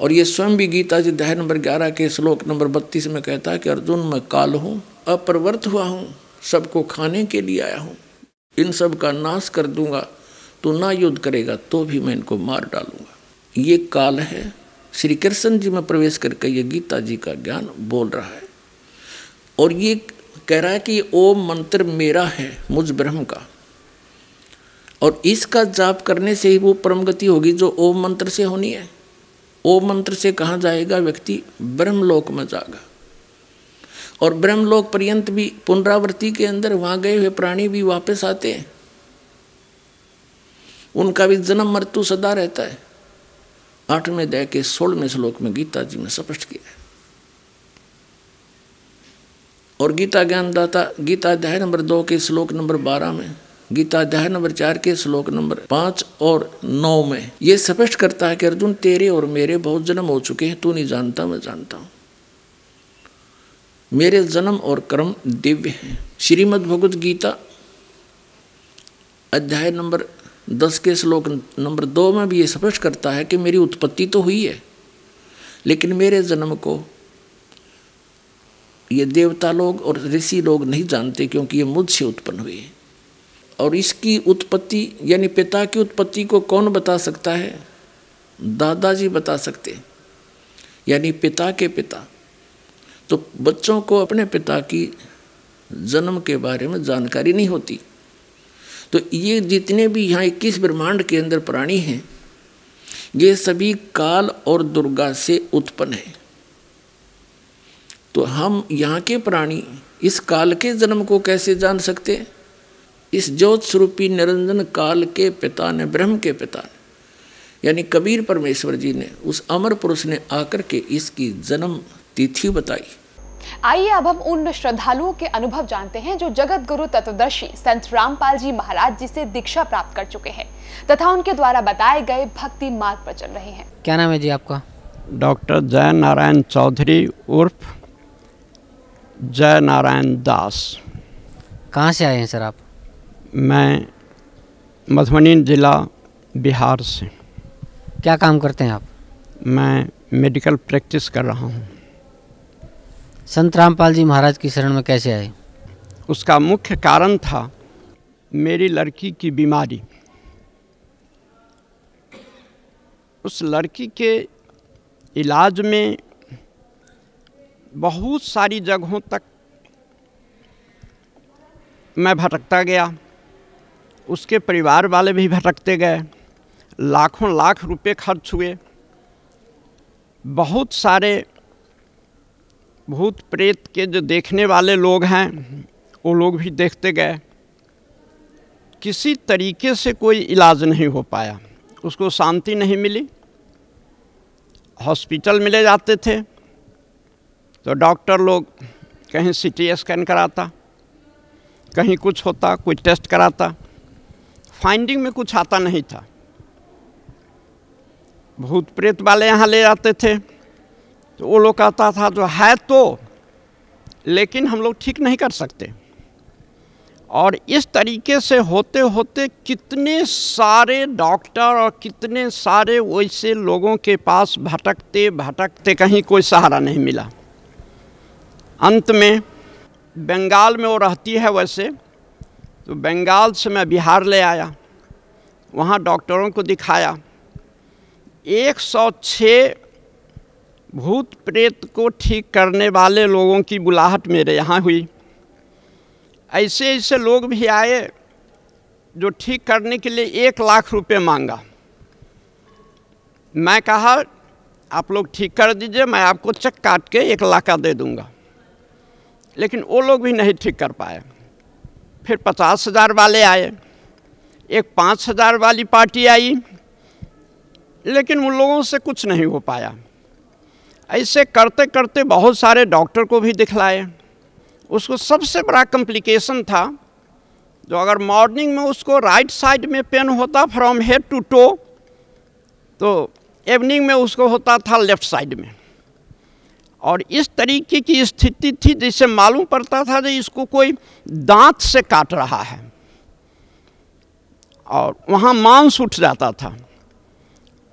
और ये स्वयं भी गीता जी अध्याय नंबर ग्यारह के श्लोक नंबर बत्तीस में कहता है कि, अर्जुन, मैं काल हूँ अप्रवर्त हुआ हूँ, सबको खाने के लिए आया हूँ। इन सब का नाश कर दूँगा तो ना युद्ध करेगा तो भी मैं इनको मार डालूँगा। ये काल है। श्री कृष्ण जी में प्रवेश करके ये गीता जी का ज्ञान बोल रहा है। और ये कह रहा है कि ओम मंत्र मेरा है, मुझ ब्रह्म का। और इसका जाप करने से ही वो परम गति होगी जो ओम मंत्र से होनी है। ओम मंत्र से कहाँ जाएगा व्यक्ति? ब्रह्मलोक में जाएगा। और ब्रह्मलोक पर्यंत भी पुनरावृत्ति के अंदर वहाँ गए हुए प्राणी भी वापस आते हैं। उनका भी जन्म मृत्यु सदा रहता है। आठवें दया के सोलहवें श्लोक में गीता जी ने स्पष्ट किया है। और गीता ज्ञानदाता, गीता अध्याय नंबर दो के श्लोक नंबर बारह में, गीता अध्याय नंबर चार के श्लोक नंबर पाँच और नौ में ये स्पष्ट करता है कि अर्जुन, तेरे और मेरे बहुत जन्म हो चुके हैं, तू नहीं जानता, मैं जानता हूँ। मेरे जन्म और कर्म दिव्य हैं। श्रीमद् भगवद गीता, अध्याय नंबर दस के श्लोक नंबर दो में भी ये स्पष्ट करता है कि मेरी उत्पत्ति तो हुई है, लेकिन मेरे जन्म को ये देवता लोग और ऋषि लोग नहीं जानते क्योंकि ये मुझसे उत्पन्न हुए और इसकी उत्पत्ति, यानी पिता की उत्पत्ति को कौन बता सकता है? दादाजी बता सकते यानी पिता के पिता। तो बच्चों को अपने पिता की जन्म के बारे में जानकारी नहीं होती। तो ये जितने भी यहाँ इक्कीस ब्रह्मांड के अंदर प्राणी हैं, ये सभी काल और दुर्गा से उत्पन्न है। तो हम यहाँ के प्राणी इस काल के जन्म को कैसे जान सकते इस ज्योत स्वरूपी निरंजन काल के पिता ने, ब्रह्म के पिता ने, यानी कबीर परमेश्वर जी ने, उस अमर पुरुष ने आकर के इसकी जन्म तिथि बताई। आइए अब हम उन श्रद्धालुओं के अनुभव जानते हैं जो जगत गुरु तत्वदर्शी संत रामपाल जी महाराज जी से दीक्षा प्राप्त कर चुके हैं तथा उनके द्वारा बताए गए भक्ति मार्ग पर चल रहे हैं। क्या नाम है जी आपका? डॉक्टर जय नारायण चौधरी उर्फ़ जय नारायण दास। कहाँ से आए हैं सर आप? मैं मधुबनी ज़िला बिहार से। क्या काम करते हैं आप? मैं मेडिकल प्रैक्टिस कर रहा हूँ। संत रामपाल जी महाराज की शरण में कैसे आए? उसका मुख्य कारण था मेरी लड़की की बीमारी। उस लड़की के इलाज में बहुत सारी जगहों तक मैं भटकता गया। उसके परिवार वाले भी भटकते गए। लाखों लाख रुपए खर्च हुए। बहुत सारे भूत प्रेत के जो देखने वाले लोग हैं, वो लोग भी देखते गए। किसी तरीके से कोई इलाज नहीं हो पाया। उसको शांति नहीं मिली। हॉस्पिटल में ले जाते थे। तो डॉक्टर लोग कहीं सीटी स्कैन कराता, कहीं कुछ होता, कोई टेस्ट कराता। फाइंडिंग में कुछ आता नहीं था। भूत प्रेत वाले यहाँ ले जाते थे। तो वो लोग कहता था जो है तो लेकिन हम लोग ठीक नहीं कर सकते। और इस तरीके से होते होते कितने सारे डॉक्टर और कितने सारे वैसे लोगों के पास भटकते भटकते कहीं कोई सहारा नहीं मिला। अंत में बंगाल में वो रहती है वैसे तो बंगाल से मैं बिहार ले आया, वहाँ डॉक्टरों को दिखाया। 106 भूत प्रेत को ठीक करने वाले लोगों की बुलाहट मेरे यहाँ हुई। ऐसे ऐसे लोग भी आए जो ठीक करने के लिए एक लाख रुपए मांगा। मैं कहा, आप लोग ठीक कर दीजिए, मैं आपको चेक काट के एक लाख का दे दूँगा। लेकिन वो लोग भी नहीं ठीक कर पाए। फिर पचास हज़ार वाले आए। एक पाँच हज़ार वाली पार्टी आई, लेकिन उन लोगों से कुछ नहीं हो पाया। ऐसे करते करते बहुत सारे डॉक्टर को भी दिखलाए। उसको सबसे बड़ा कॉम्प्लिकेशन था, जो अगर मॉर्निंग में उसको राइट साइड में पेन होता फ्रॉम हेड टू टो तो इवनिंग में उसको होता था लेफ़्ट साइड में। और इस तरीके की स्थिति थी जिससे मालूम पड़ता था कि इसको कोई दांत से काट रहा है। और वहाँ मांस उठ जाता था।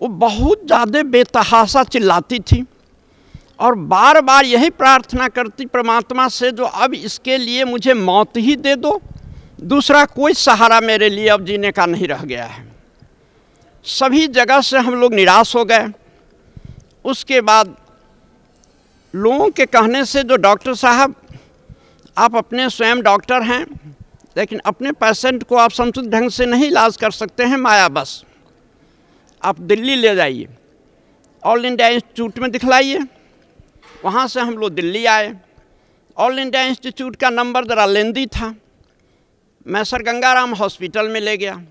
वो बहुत ज़्यादा बेतहासा चिल्लाती थी। और बार बार यही प्रार्थना करती परमात्मा से, जो अब इसके लिए मुझे मौत ही दे दो। दूसरा कोई सहारा मेरे लिए अब जीने का नहीं रह गया है। सभी जगह से हम लोग निराश हो गए। उसके बाद लोगों के कहने से जो डॉक्टर साहब, आप अपने स्वयं डॉक्टर हैं, लेकिन अपने पेशेंट को आप समुचित ढंग से नहीं इलाज कर सकते हैं, माया बस। आप दिल्ली ले जाइए। ऑल इंडिया इंस्टीट्यूट में दिखलाइए। वहाँ से हम लोग दिल्ली आए। ऑल इंडिया इंस्टीट्यूट का नंबर ज़रा लेंदी था। मैं सर गंगाराम हॉस्पिटल में ले गया।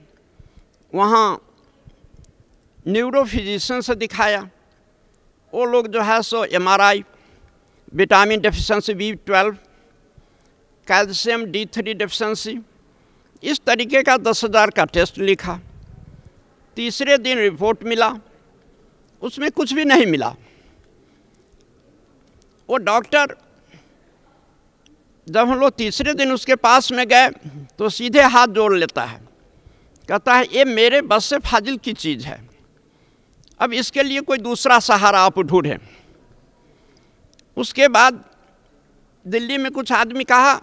वहाँ न्यूरो फिजिशियन से दिखाया। वो लोग जो है सो MRI vitamin deficiency B twelve calcium D three deficiency इस तरीके का दस हज़ार का टेस्ट लिखा। तीसरे दिन रिपोर्ट मिला। उसमें कुछ भी नहीं मिला। वो डॉक्टर, जब हम लोग तीसरे दिन उसके पास में गए तो सीधे हाथ जोड़ लेता है। कहता है, ये मेरे बस से फाजिल की चीज़ है। अब इसके लिए कोई दूसरा सहारा आप ढूंढें। उसके बाद दिल्ली में कुछ आदमी कहा,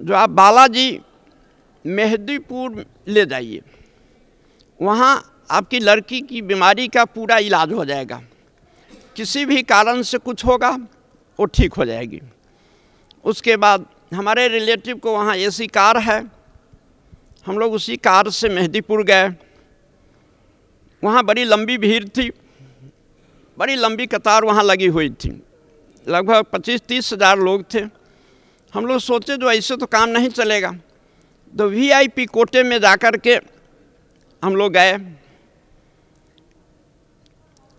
जो आप बालाजी मेहदीपुर ले जाइए। वहाँ आपकी लड़की की बीमारी का पूरा इलाज हो जाएगा। किसी भी कारण से कुछ होगा, वो ठीक हो जाएगी। उसके बाद हमारे रिलेटिव को वहाँ एसी कार है, हम लोग उसी कार से मेहदीपुर गए। वहाँ बड़ी लंबी भीड़ थी, बड़ी लंबी कतार वहाँ लगी हुई थी। लगभग पच्चीस तीस हज़ार लोग थे। हम लोग सोचे, जो ऐसे तो काम नहीं चलेगा। तो वीआईपी कोटे में जाकर के हम लोग गए।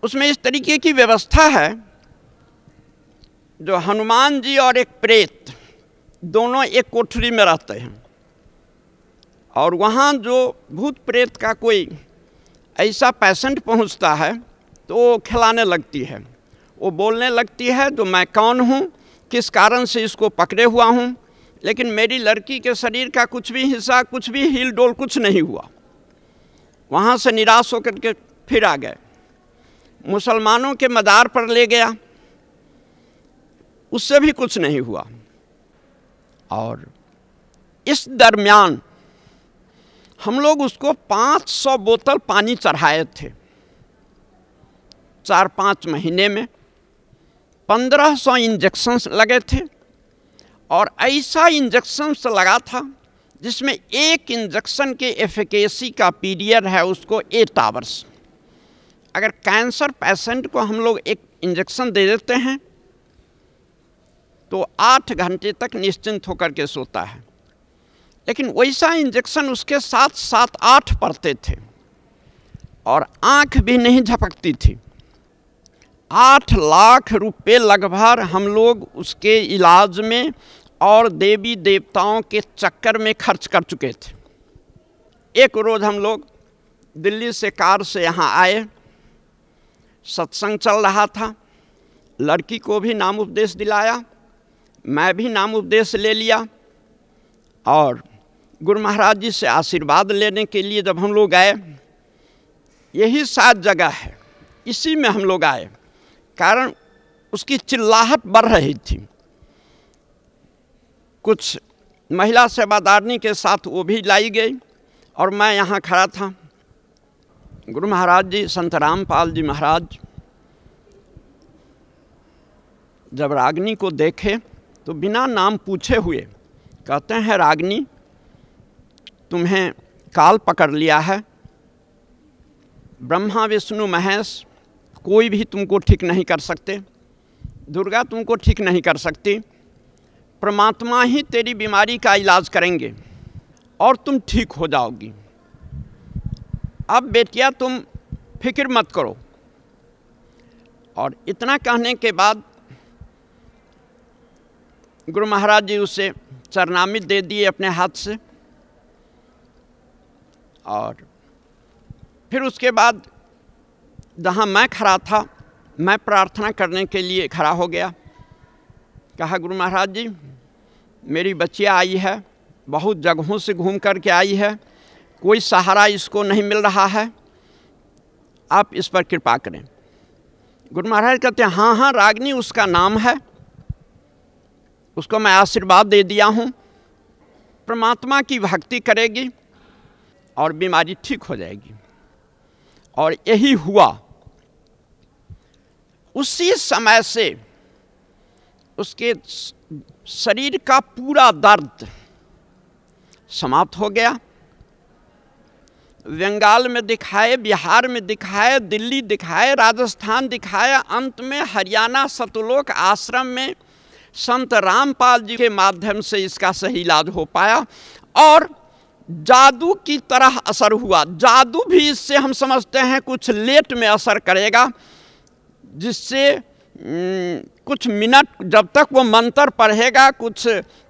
उसमें इस तरीके की व्यवस्था है, जो हनुमान जी और एक प्रेत दोनों एक कोठरी में रहते हैं। और वहाँ जो भूत प्रेत का कोई ऐसा पेशेंट पहुँचता है तो वो खिलाने लगती है। वो बोलने लगती है जो मैं कौन हूँ? किस कारण से इसको पकड़े हुआ हूँ? लेकिन मेरी लड़की के शरीर का कुछ भी हिस्सा, कुछ भी हिल डोल कुछ नहीं हुआ। वहाँ से निराश होकर के फिर आ गए। मुसलमानों के मदार पर ले गया। उससे भी कुछ नहीं हुआ। और इस दरमियान हम लोग उसको 500 बोतल पानी चढ़ाए थे। चार पाँच महीने में 1500 इंजेक्शन्स लगे थे। और ऐसा इंजेक्शन्स लगा था जिसमें एक इंजेक्शन के एफिकेसी का पीरियड है उसको एट आवर्स। अगर कैंसर पेशेंट को हम लोग एक इंजेक्शन दे देते हैं तो आठ घंटे तक निश्चिंत होकर के सोता है। लेकिन वैसा इंजेक्शन उसके साथ सात आठ पड़ते थे और आँख भी नहीं झपकती थी। आठ लाख रुपए लगभग हम लोग उसके इलाज में और देवी देवताओं के चक्कर में खर्च कर चुके थे। एक रोज़ हम लोग दिल्ली से कार से यहाँ आए। सत्संग चल रहा था। लड़की को भी नाम उपदेश दिलाया, मैं भी नाम उपदेश ले लिया और गुरु महाराज जी से आशीर्वाद लेने के लिए जब हम लोग आए, यही सात जगह है, इसी में हम लोग आए, कारण उसकी चिल्लाहट बढ़ रही थी। कुछ महिला सेवादारनी के साथ वो भी लाई गई और मैं यहाँ खड़ा था। गुरु महाराज जी, संत रामपाल जी महाराज, जब रागनी को देखे तो बिना नाम पूछे हुए कहते हैं, रागनी, तुम्हें काल पकड़ लिया है। ब्रह्मा, विष्णु, महेश, कोई भी तुमको ठीक नहीं कर सकते। दुर्गा तुमको ठीक नहीं कर सकती। परमात्मा ही तेरी बीमारी का इलाज करेंगे और तुम ठीक हो जाओगी। अब बेटिया, तुम फ़िक्र मत करो। और इतना कहने के बाद गुरु महाराज जी उसे चरनामी दे दिए अपने हाथ से। और फिर उसके बाद जहाँ मैं खड़ा था, मैं प्रार्थना करने के लिए खड़ा हो गया। कहा, गुरु महाराज जी, मेरी बच्चिया आई है, बहुत जगहों से घूम कर के आई है कोई सहारा इसको नहीं मिल रहा है। आप इस पर कृपा करें। गुरु महाराज कहते हैं हाँ हाँ रागनी उसका नाम है। उसको मैं आशीर्वाद दे दिया हूँ। परमात्मा की भक्ति करेगी और बीमारी ठीक हो जाएगी। और यही हुआ। उसी समय से उसके शरीर का पूरा दर्द समाप्त हो गया। बंगाल में दिखाए, बिहार में दिखाए, दिल्ली दिखाए, राजस्थान दिखाया अंत में हरियाणा सतलोक आश्रम में संत रामपाल जी के माध्यम से इसका सही इलाज हो पाया और जादू की तरह असर हुआ। जादू भी इससे हम समझते हैं कुछ लेट में असर करेगा, जिससे कुछ मिनट जब तक वो मंत्र पढ़ेगा, कुछ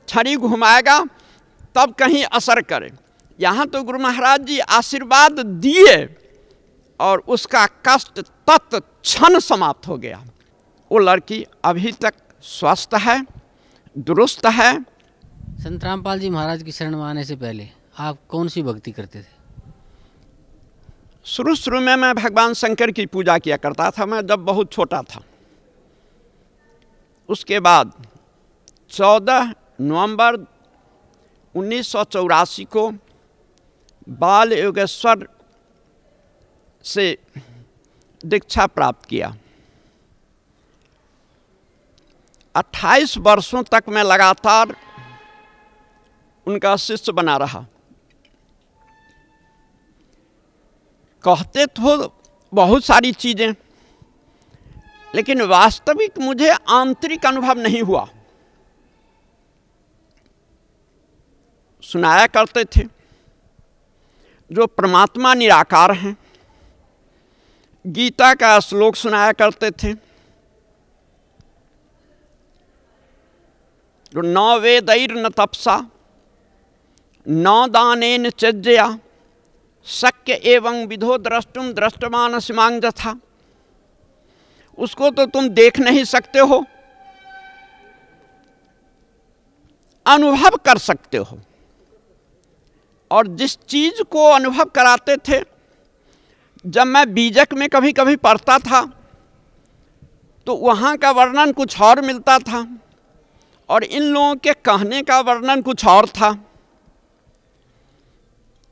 छड़ी घुमाएगा, तब कहीं असर करे। यहाँ तो गुरु महाराज जी आशीर्वाद दिए और उसका कष्ट तत् क्षण समाप्त हो गया। वो लड़की अभी तक स्वस्थ है दुरुस्त है। संत रामपाल जी महाराज की शरण में आने से पहले आप कौन सी भक्ति करते थे? शुरू शुरू में मैं भगवान शंकर की पूजा किया करता था मैं जब बहुत छोटा था। उसके बाद 14 नवंबर उन्नीस सौ चौरासी को बाल योगेश्वर से दीक्षा प्राप्त किया। 28 वर्षों तक मैं लगातार उनका शिष्य बना रहा। कहते तो बहुत सारी चीज़ें, लेकिन वास्तविक मुझे आंतरिक अनुभव नहीं हुआ। सुनाया करते थे। जो परमात्मा निराकार हैं। गीता का श्लोक सुनाया करते थे। जो न वेदैर न तपसा, न दानेन चज्जया शक्य एवं विधो द्रष्टुम दृष्टमान सिमांग था उसको तो तुम देख नहीं सकते हो, अनुभव कर सकते हो। और जिस चीज़ को अनुभव कराते थे, जब मैं बीजक में कभी कभी पढ़ता था तो वहाँ का वर्णन कुछ और मिलता था और इन लोगों के कहने का वर्णन कुछ और था।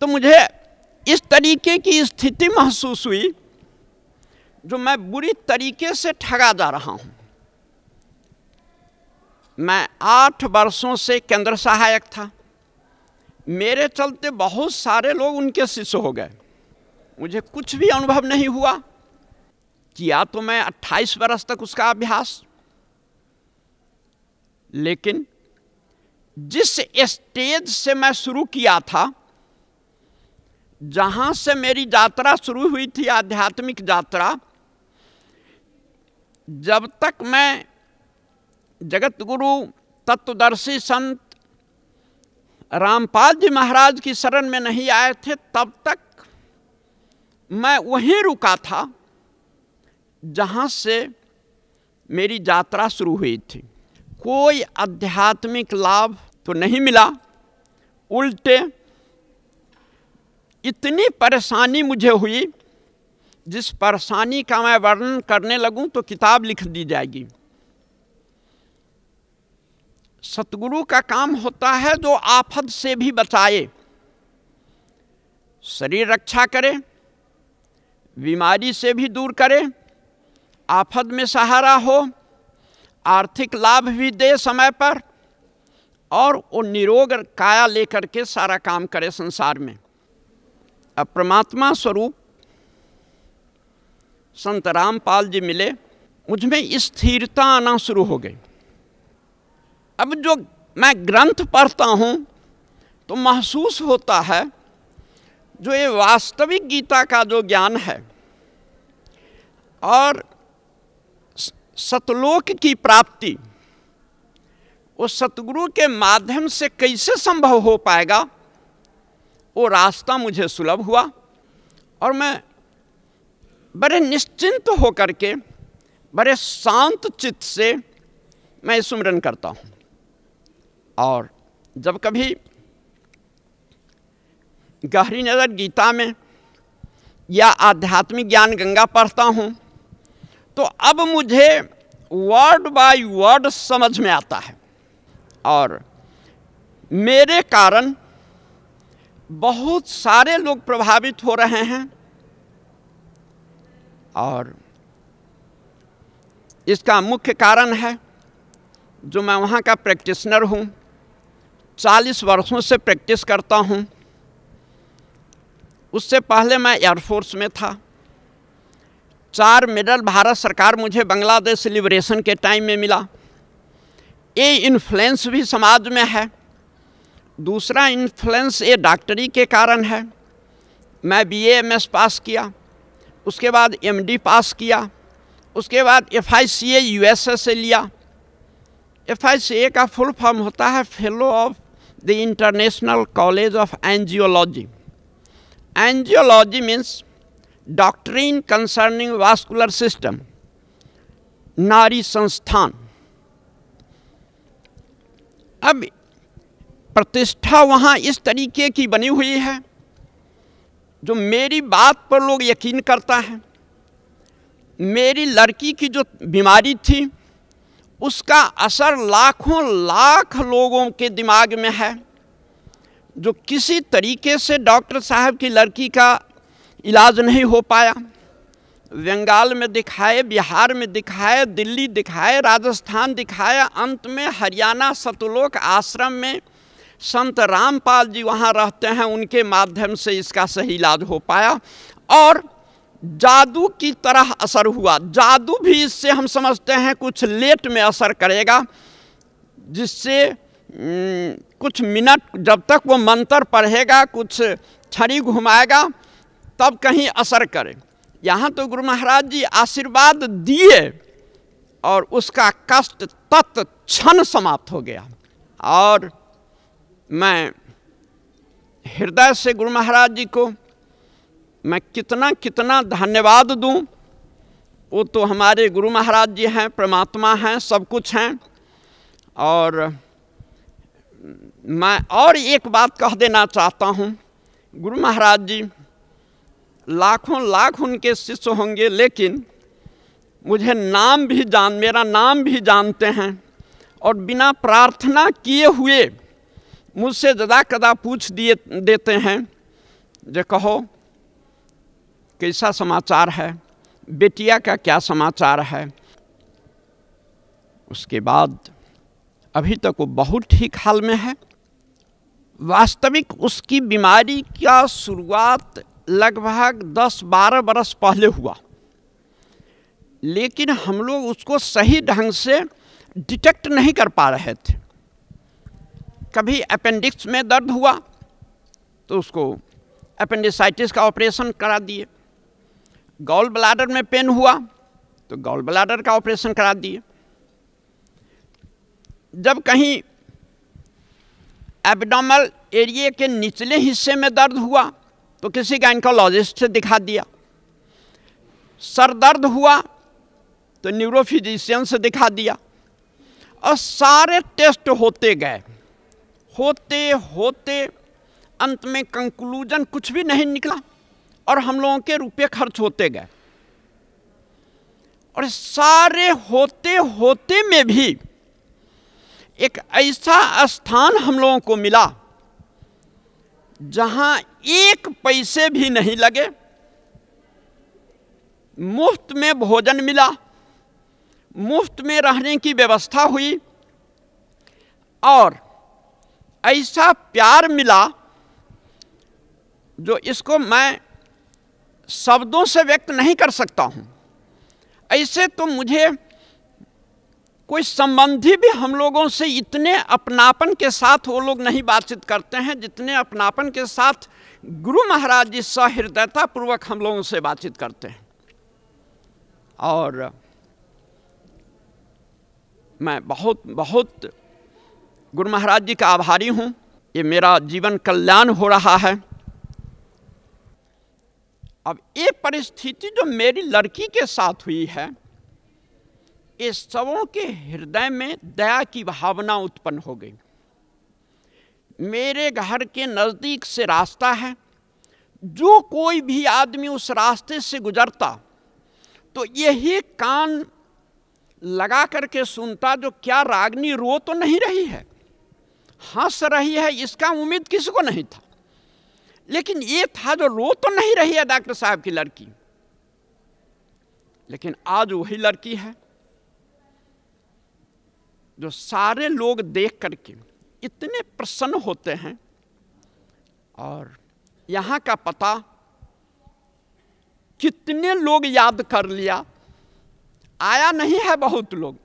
तो मुझे इस तरीके की स्थिति महसूस हुई, जो मैं बुरी तरीके से ठगा जा रहा हूँ। मैं आठ वर्षों से केंद्र सहायक था। मेरे चलते बहुत सारे लोग उनके शिष्य हो गए। मुझे कुछ भी अनुभव नहीं हुआ किया तो मैं 28 वर्ष तक उसका अभ्यास। लेकिन जिस स्टेज से मैं शुरू किया था, जहाँ से मेरी यात्रा शुरू हुई थी, आध्यात्मिक यात्रा, जब तक मैं जगत गुरु तत्वदर्शी संत रामपाल जी महाराज की शरण में नहीं आए थे, तब तक मैं वहीं रुका था, जहाँ से मेरी यात्रा शुरू हुई थी। कोई आध्यात्मिक लाभ तो नहीं मिला। उल्टे इतनी परेशानी मुझे हुई, जिस परेशानी का मैं वर्णन करने लगूं तो किताब लिख दी जाएगी। सतगुरु का काम होता है जो आफत से भी बचाए। शरीर रक्षा करे, बीमारी से भी दूर करे, आफत में सहारा हो, आर्थिक लाभ भी दे समय पर, और वो निरोग काया लेकर के सारा काम करे संसार में। अब परमात्मा स्वरूप, संत रामपाल जी मिले मुझमें स्थिरता आना शुरू हो गई। अब जो मैं ग्रंथ पढ़ता हूँ तो महसूस होता है जो ये वास्तविक गीता का जो ज्ञान है और सतलोक की प्राप्ति, वो सतगुरु के माध्यम से कैसे संभव हो पाएगा, वो रास्ता मुझे सुलभ हुआ और मैं बड़े निश्चिंत होकर के, बड़े शांत चित्त से मैं सुमरन करता हूँ। और जब कभी गहरी नज़र गीता में या आध्यात्मिक ज्ञान गंगा पढ़ता हूँ तो अब मुझे वर्ड बाय वर्ड समझ में आता है। और मेरे कारण बहुत सारे लोग प्रभावित हो रहे हैं और इसका मुख्य कारण है जो मैं वहाँ का प्रैक्टिशनर हूँ। चालीस वर्षों से प्रैक्टिस करता हूँ। उससे पहले मैं एयरफोर्स में था। चार मेडल भारत सरकार मुझे बांग्लादेश लिबरेशन के टाइम में मिला। ये इन्फ्लुएंस भी समाज में है। दूसरा इन्फ्लुएंस ये डॉक्टरी के कारण है। मैं बी एम एस पास किया। उसके बाद एम डी पास किया। उसके बाद एफ़ आई सी ए से लिया। एफ़ आई सी ए का फुल फॉर्म होता है fellow of the international college of angiology angiology means doctrine concerning vascular system नारी संस्थान अब प्रतिष्ठा वहाँ इस तरीके की बनी हुई है, जो मेरी बात पर लोग यकीन करता है। मेरी लड़की की जो बीमारी थी उसका असर लाखों लाख लोगों के दिमाग में है, जो किसी तरीके से डॉक्टर साहब की लड़की का इलाज नहीं हो पाया। बंगाल में दिखाए, बिहार में दिखाए, दिल्ली दिखाए, राजस्थान दिखाए, अंत में हरियाणा सतलोक आश्रम में संत रामपाल जी वहाँ रहते हैं, उनके माध्यम से इसका सही इलाज हो पाया। और जादू की तरह असर हुआ। जादू भी इससे हम समझते हैं कुछ लेट में असर करेगा, जिससे कुछ मिनट जब तक वो मंत्र पढ़ेगा कुछ छड़ी घुमाएगा, तब कहीं असर करे। यहाँ तो गुरु महाराज जी आशीर्वाद दिए और उसका कष्ट तत् क्षण समाप्त हो गया। और मैं हृदय से गुरु महाराज जी को मैं कितना कितना धन्यवाद दूँ। वो तो हमारे गुरु महाराज जी हैं, परमात्मा हैं, सब कुछ हैं। और मैं और एक बात कह देना चाहता हूँ, गुरु महाराज जी, लाखों लाख उनके शिष्य होंगे, लेकिन मुझे नाम भी जान, मेरा नाम भी जानते हैं। और बिना प्रार्थना किए हुए मुझसे ज़्यादा कदा पूछ दिए, देते हैं, जो कहो कैसा समाचार है? बेटिया का क्या समाचार है? उसके बाद अभी तक वो बहुत ठीक हाल में है। वास्तविक उसकी बीमारी का शुरुआत लगभग 10-12 बरस पहले हुआ। लेकिन हम लोग उसको सही ढंग से डिटेक्ट नहीं कर पा रहे थे। कभी अपेंडिक्स में दर्द हुआ तो उसको अपेंडिसाइटिस का ऑपरेशन करा दिए। गॉल ब्लाडर में पेन हुआ तो गॉल ब्लाडर का ऑपरेशन करा दिए। जब कहीं एबडोमल एरिए के निचले हिस्से में दर्द हुआ तो किसी गाइनकोलॉजिस्ट से दिखा दिया। सर दर्द हुआ तो न्यूरोफिजिशियन से दिखा दिया। और सारे टेस्ट होते गए। होते होते, अंत में कंक्लूजन कुछ भी नहीं निकला। और हम लोगों के रुपये खर्च होते गए। और सारे होते होते में भी एक ऐसा स्थान हम लोगों को मिला जहाँ एक पैसे भी नहीं लगे। मुफ़्त में भोजन मिला, मुफ़्त में रहने की व्यवस्था हुई और ऐसा प्यार मिला जो इसको मैं शब्दों से व्यक्त नहीं कर सकता हूँ। ऐसे तो मुझे कोई संबंधी भी हम लोगों से इतने अपनापन के साथ वो लोग नहीं बातचीत करते हैं, जितने अपनापन के साथ गुरु महाराज जी सहृदयता पूर्वक हम लोगों से बातचीत करते हैं। और मैं बहुत बहुत गुरु महाराज जी का आभारी हूँ। ये मेरा जीवन कल्याण हो रहा है। अब ये परिस्थिति जो मेरी लड़की के साथ हुई है, ये सबों के हृदय में दया की भावना उत्पन्न हो गई। मेरे घर के नज़दीक से रास्ता है। जो कोई भी आदमी उस रास्ते से गुजरता तो यही कान लगा करके सुनता जो क्या रागनी रो तो नहीं रही है। हंस रही है, इसका उम्मीद किसी को नहीं था। लेकिन ये था जो रो तो नहीं रही है डॉक्टर साहब की लड़की। लेकिन आज वही लड़की है, जो सारे लोग देख करके इतने प्रसन्न होते हैं और यहाँ का पता कितने लोग याद कर लिया। आया नहीं है बहुत लोग।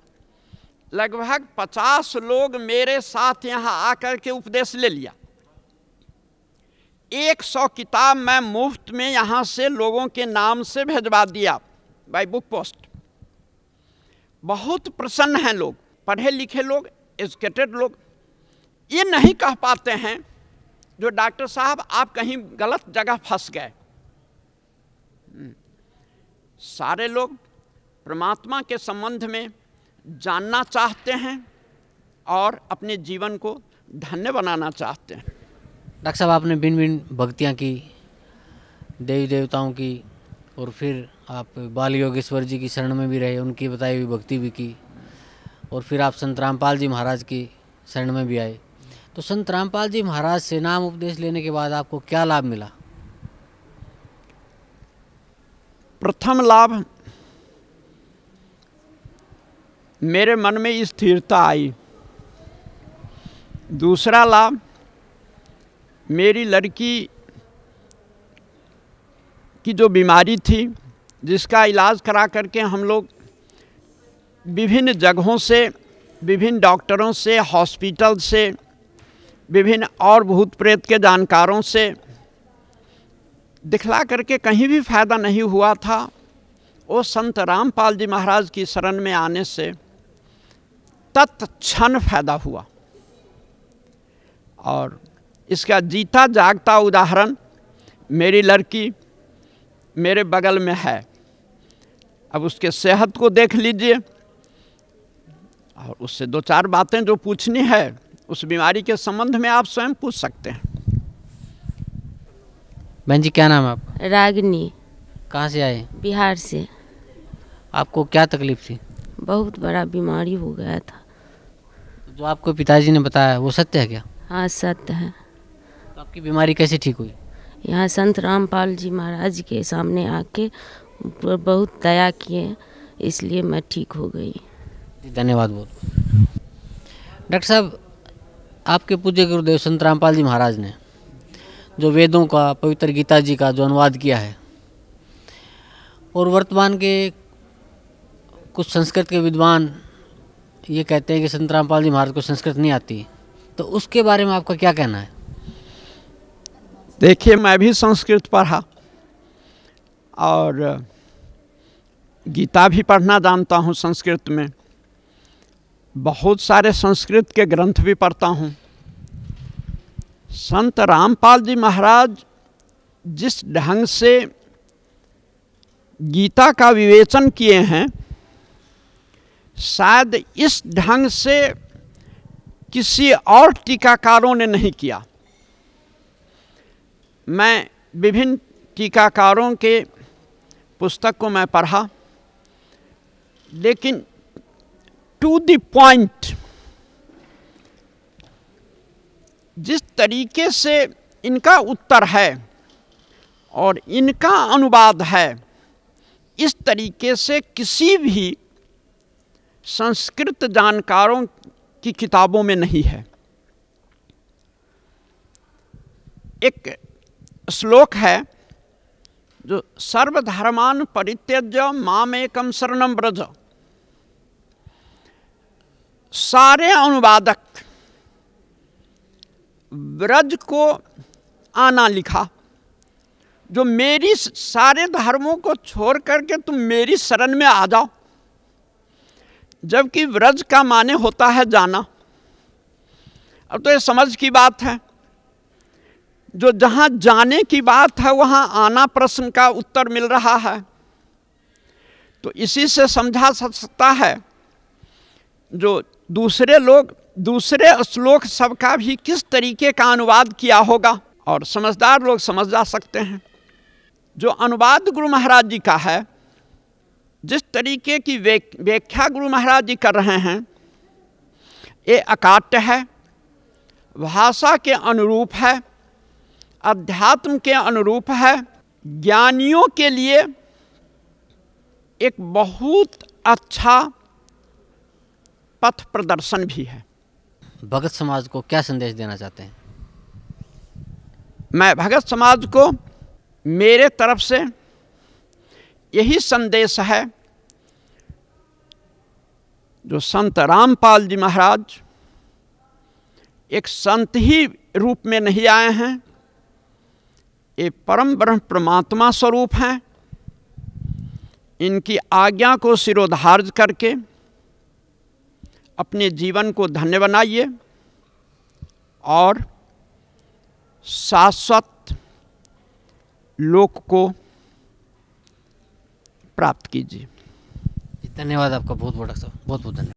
लगभग पचास लोग मेरे साथ यहाँ आकर के उपदेश ले लिया। एक सौ किताब मैं मुफ़्त में यहाँ से लोगों के नाम से भेजवा दिया बाय बुक पोस्ट बहुत प्रसन्न हैं लोग, पढ़े लिखे लोग एजुकेटेड लोग। ये नहीं कह पाते हैं जो डॉक्टर साहब आप कहीं गलत जगह फंस गए। सारे लोग परमात्मा के संबंध में जानना चाहते हैं और अपने जीवन को धन्य बनाना चाहते हैं। डॉक्टर साहब, आपने भिन्न भिन्न भक्तियाँ की देवी देवताओं की, और फिर आप बाल योगेश्वर जी की शरण में भी रहे, उनकी बताई हुई भक्ति भी की, और फिर आप संत रामपाल जी महाराज की शरण में भी आए। तो संत रामपाल जी महाराज से नाम उपदेश लेने के बाद आपको क्या लाभ मिला? प्रथम लाभ, मेरे मन में स्थिरता आई। दूसरा लाभ मेरी लड़की की जो बीमारी थी, जिसका इलाज करा करके हम लोग विभिन्न जगहों से, विभिन्न डॉक्टरों से, हॉस्पिटल से, विभिन्न और भूत प्रेत के जानकारों से दिखला करके कहीं भी फ़ायदा नहीं हुआ था, वो संत रामपाल जी महाराज की शरण में आने से तत्क्षण फ़ायदा हुआ। और इसका जीता जागता उदाहरण मेरी लड़की मेरे बगल में है। अब उसके सेहत को देख लीजिए। और उससे दो चार बातें जो पूछनी है उस बीमारी के संबंध में आप स्वयं पूछ सकते हैं। बहन जी क्या नाम है आपका? रागिनी। कहाँ से आए? बिहार से। आपको क्या तकलीफ़ थी? बहुत बड़ा बीमारी हो गया था। जो आपको पिताजी ने बताया वो सत्य है क्या? हाँ सत्य है। आपकी बीमारी कैसे ठीक हुई? यहाँ संत रामपाल जी महाराज के सामने आके बहुत दया किए इसलिए मैं ठीक हो गई। धन्यवाद बहुत। डॉक्टर साहब आपके पूज्य गुरुदेव संत रामपाल जी महाराज ने जो वेदों का पवित्र गीता जी का जो अनुवाद किया है और वर्तमान के कुछ संस्कृत के विद्वान ये कहते हैं कि संत रामपाल जी महाराज को संस्कृत नहीं आती तो उसके बारे में आपका क्या कहना है? देखिए, मैं भी संस्कृत पढ़ा और गीता भी पढ़ना जानता हूँ संस्कृत में। बहुत सारे संस्कृत के ग्रंथ भी पढ़ता हूँ। संत रामपाल जी महाराज जिस ढंग से गीता का विवेचन किए हैं, शायद इस ढंग से किसी और टीकाकारों ने नहीं किया। मैं विभिन्न टीकाकारों के पुस्तक को मैं पढ़ा, लेकिन टू द पॉइंट जिस तरीके से इनका उत्तर है और इनका अनुवाद है, इस तरीके से किसी भी संस्कृत जानकारों की किताबों में नहीं है। एक श्लोक है, जो सर्वधर्मान परित्यज्य माम एकम शरणम ब्रज सारे अनुवादक ब्रज को आना लिखा, जो मेरी सारे धर्मों को छोड़ करके तुम मेरी शरण में आ जाओ। जबकि व्रज का माने होता है जाना। अब तो ये समझ की बात है। जो जहाँ जाने की बात है, वहाँ आना प्रश्न का उत्तर मिल रहा है। तो इसी से समझा सकता है जो दूसरे लोग, दूसरे श्लोक सबका भी किस तरीके का अनुवाद किया होगा, और समझदार लोग समझ जा सकते हैं। जो अनुवाद गुरु महाराज जी का है, जिस तरीके की व्याख्या गुरु महाराज जी कर रहे हैं, ये अकाट्य है, भाषा के अनुरूप है अध्यात्म के अनुरूप है। ज्ञानियों के लिए एक बहुत अच्छा पथ प्रदर्शन भी है। भगत समाज को क्या संदेश देना चाहते हैं? मैं भगत समाज को मेरे तरफ़ से यही संदेश है जो संत रामपाल जी महाराज एक संत ही रूप में नहीं आए हैं। ये परम ब्रह्म परमात्मा स्वरूप हैं। इनकी आज्ञा को सिरोधार्ज करके अपने जीवन को धन्य बनाइए और शाश्वत लोक को प्राप्त कीजिए। धन्यवाद आपका। बहुत बहुत बहुत बहुत धन्यवाद।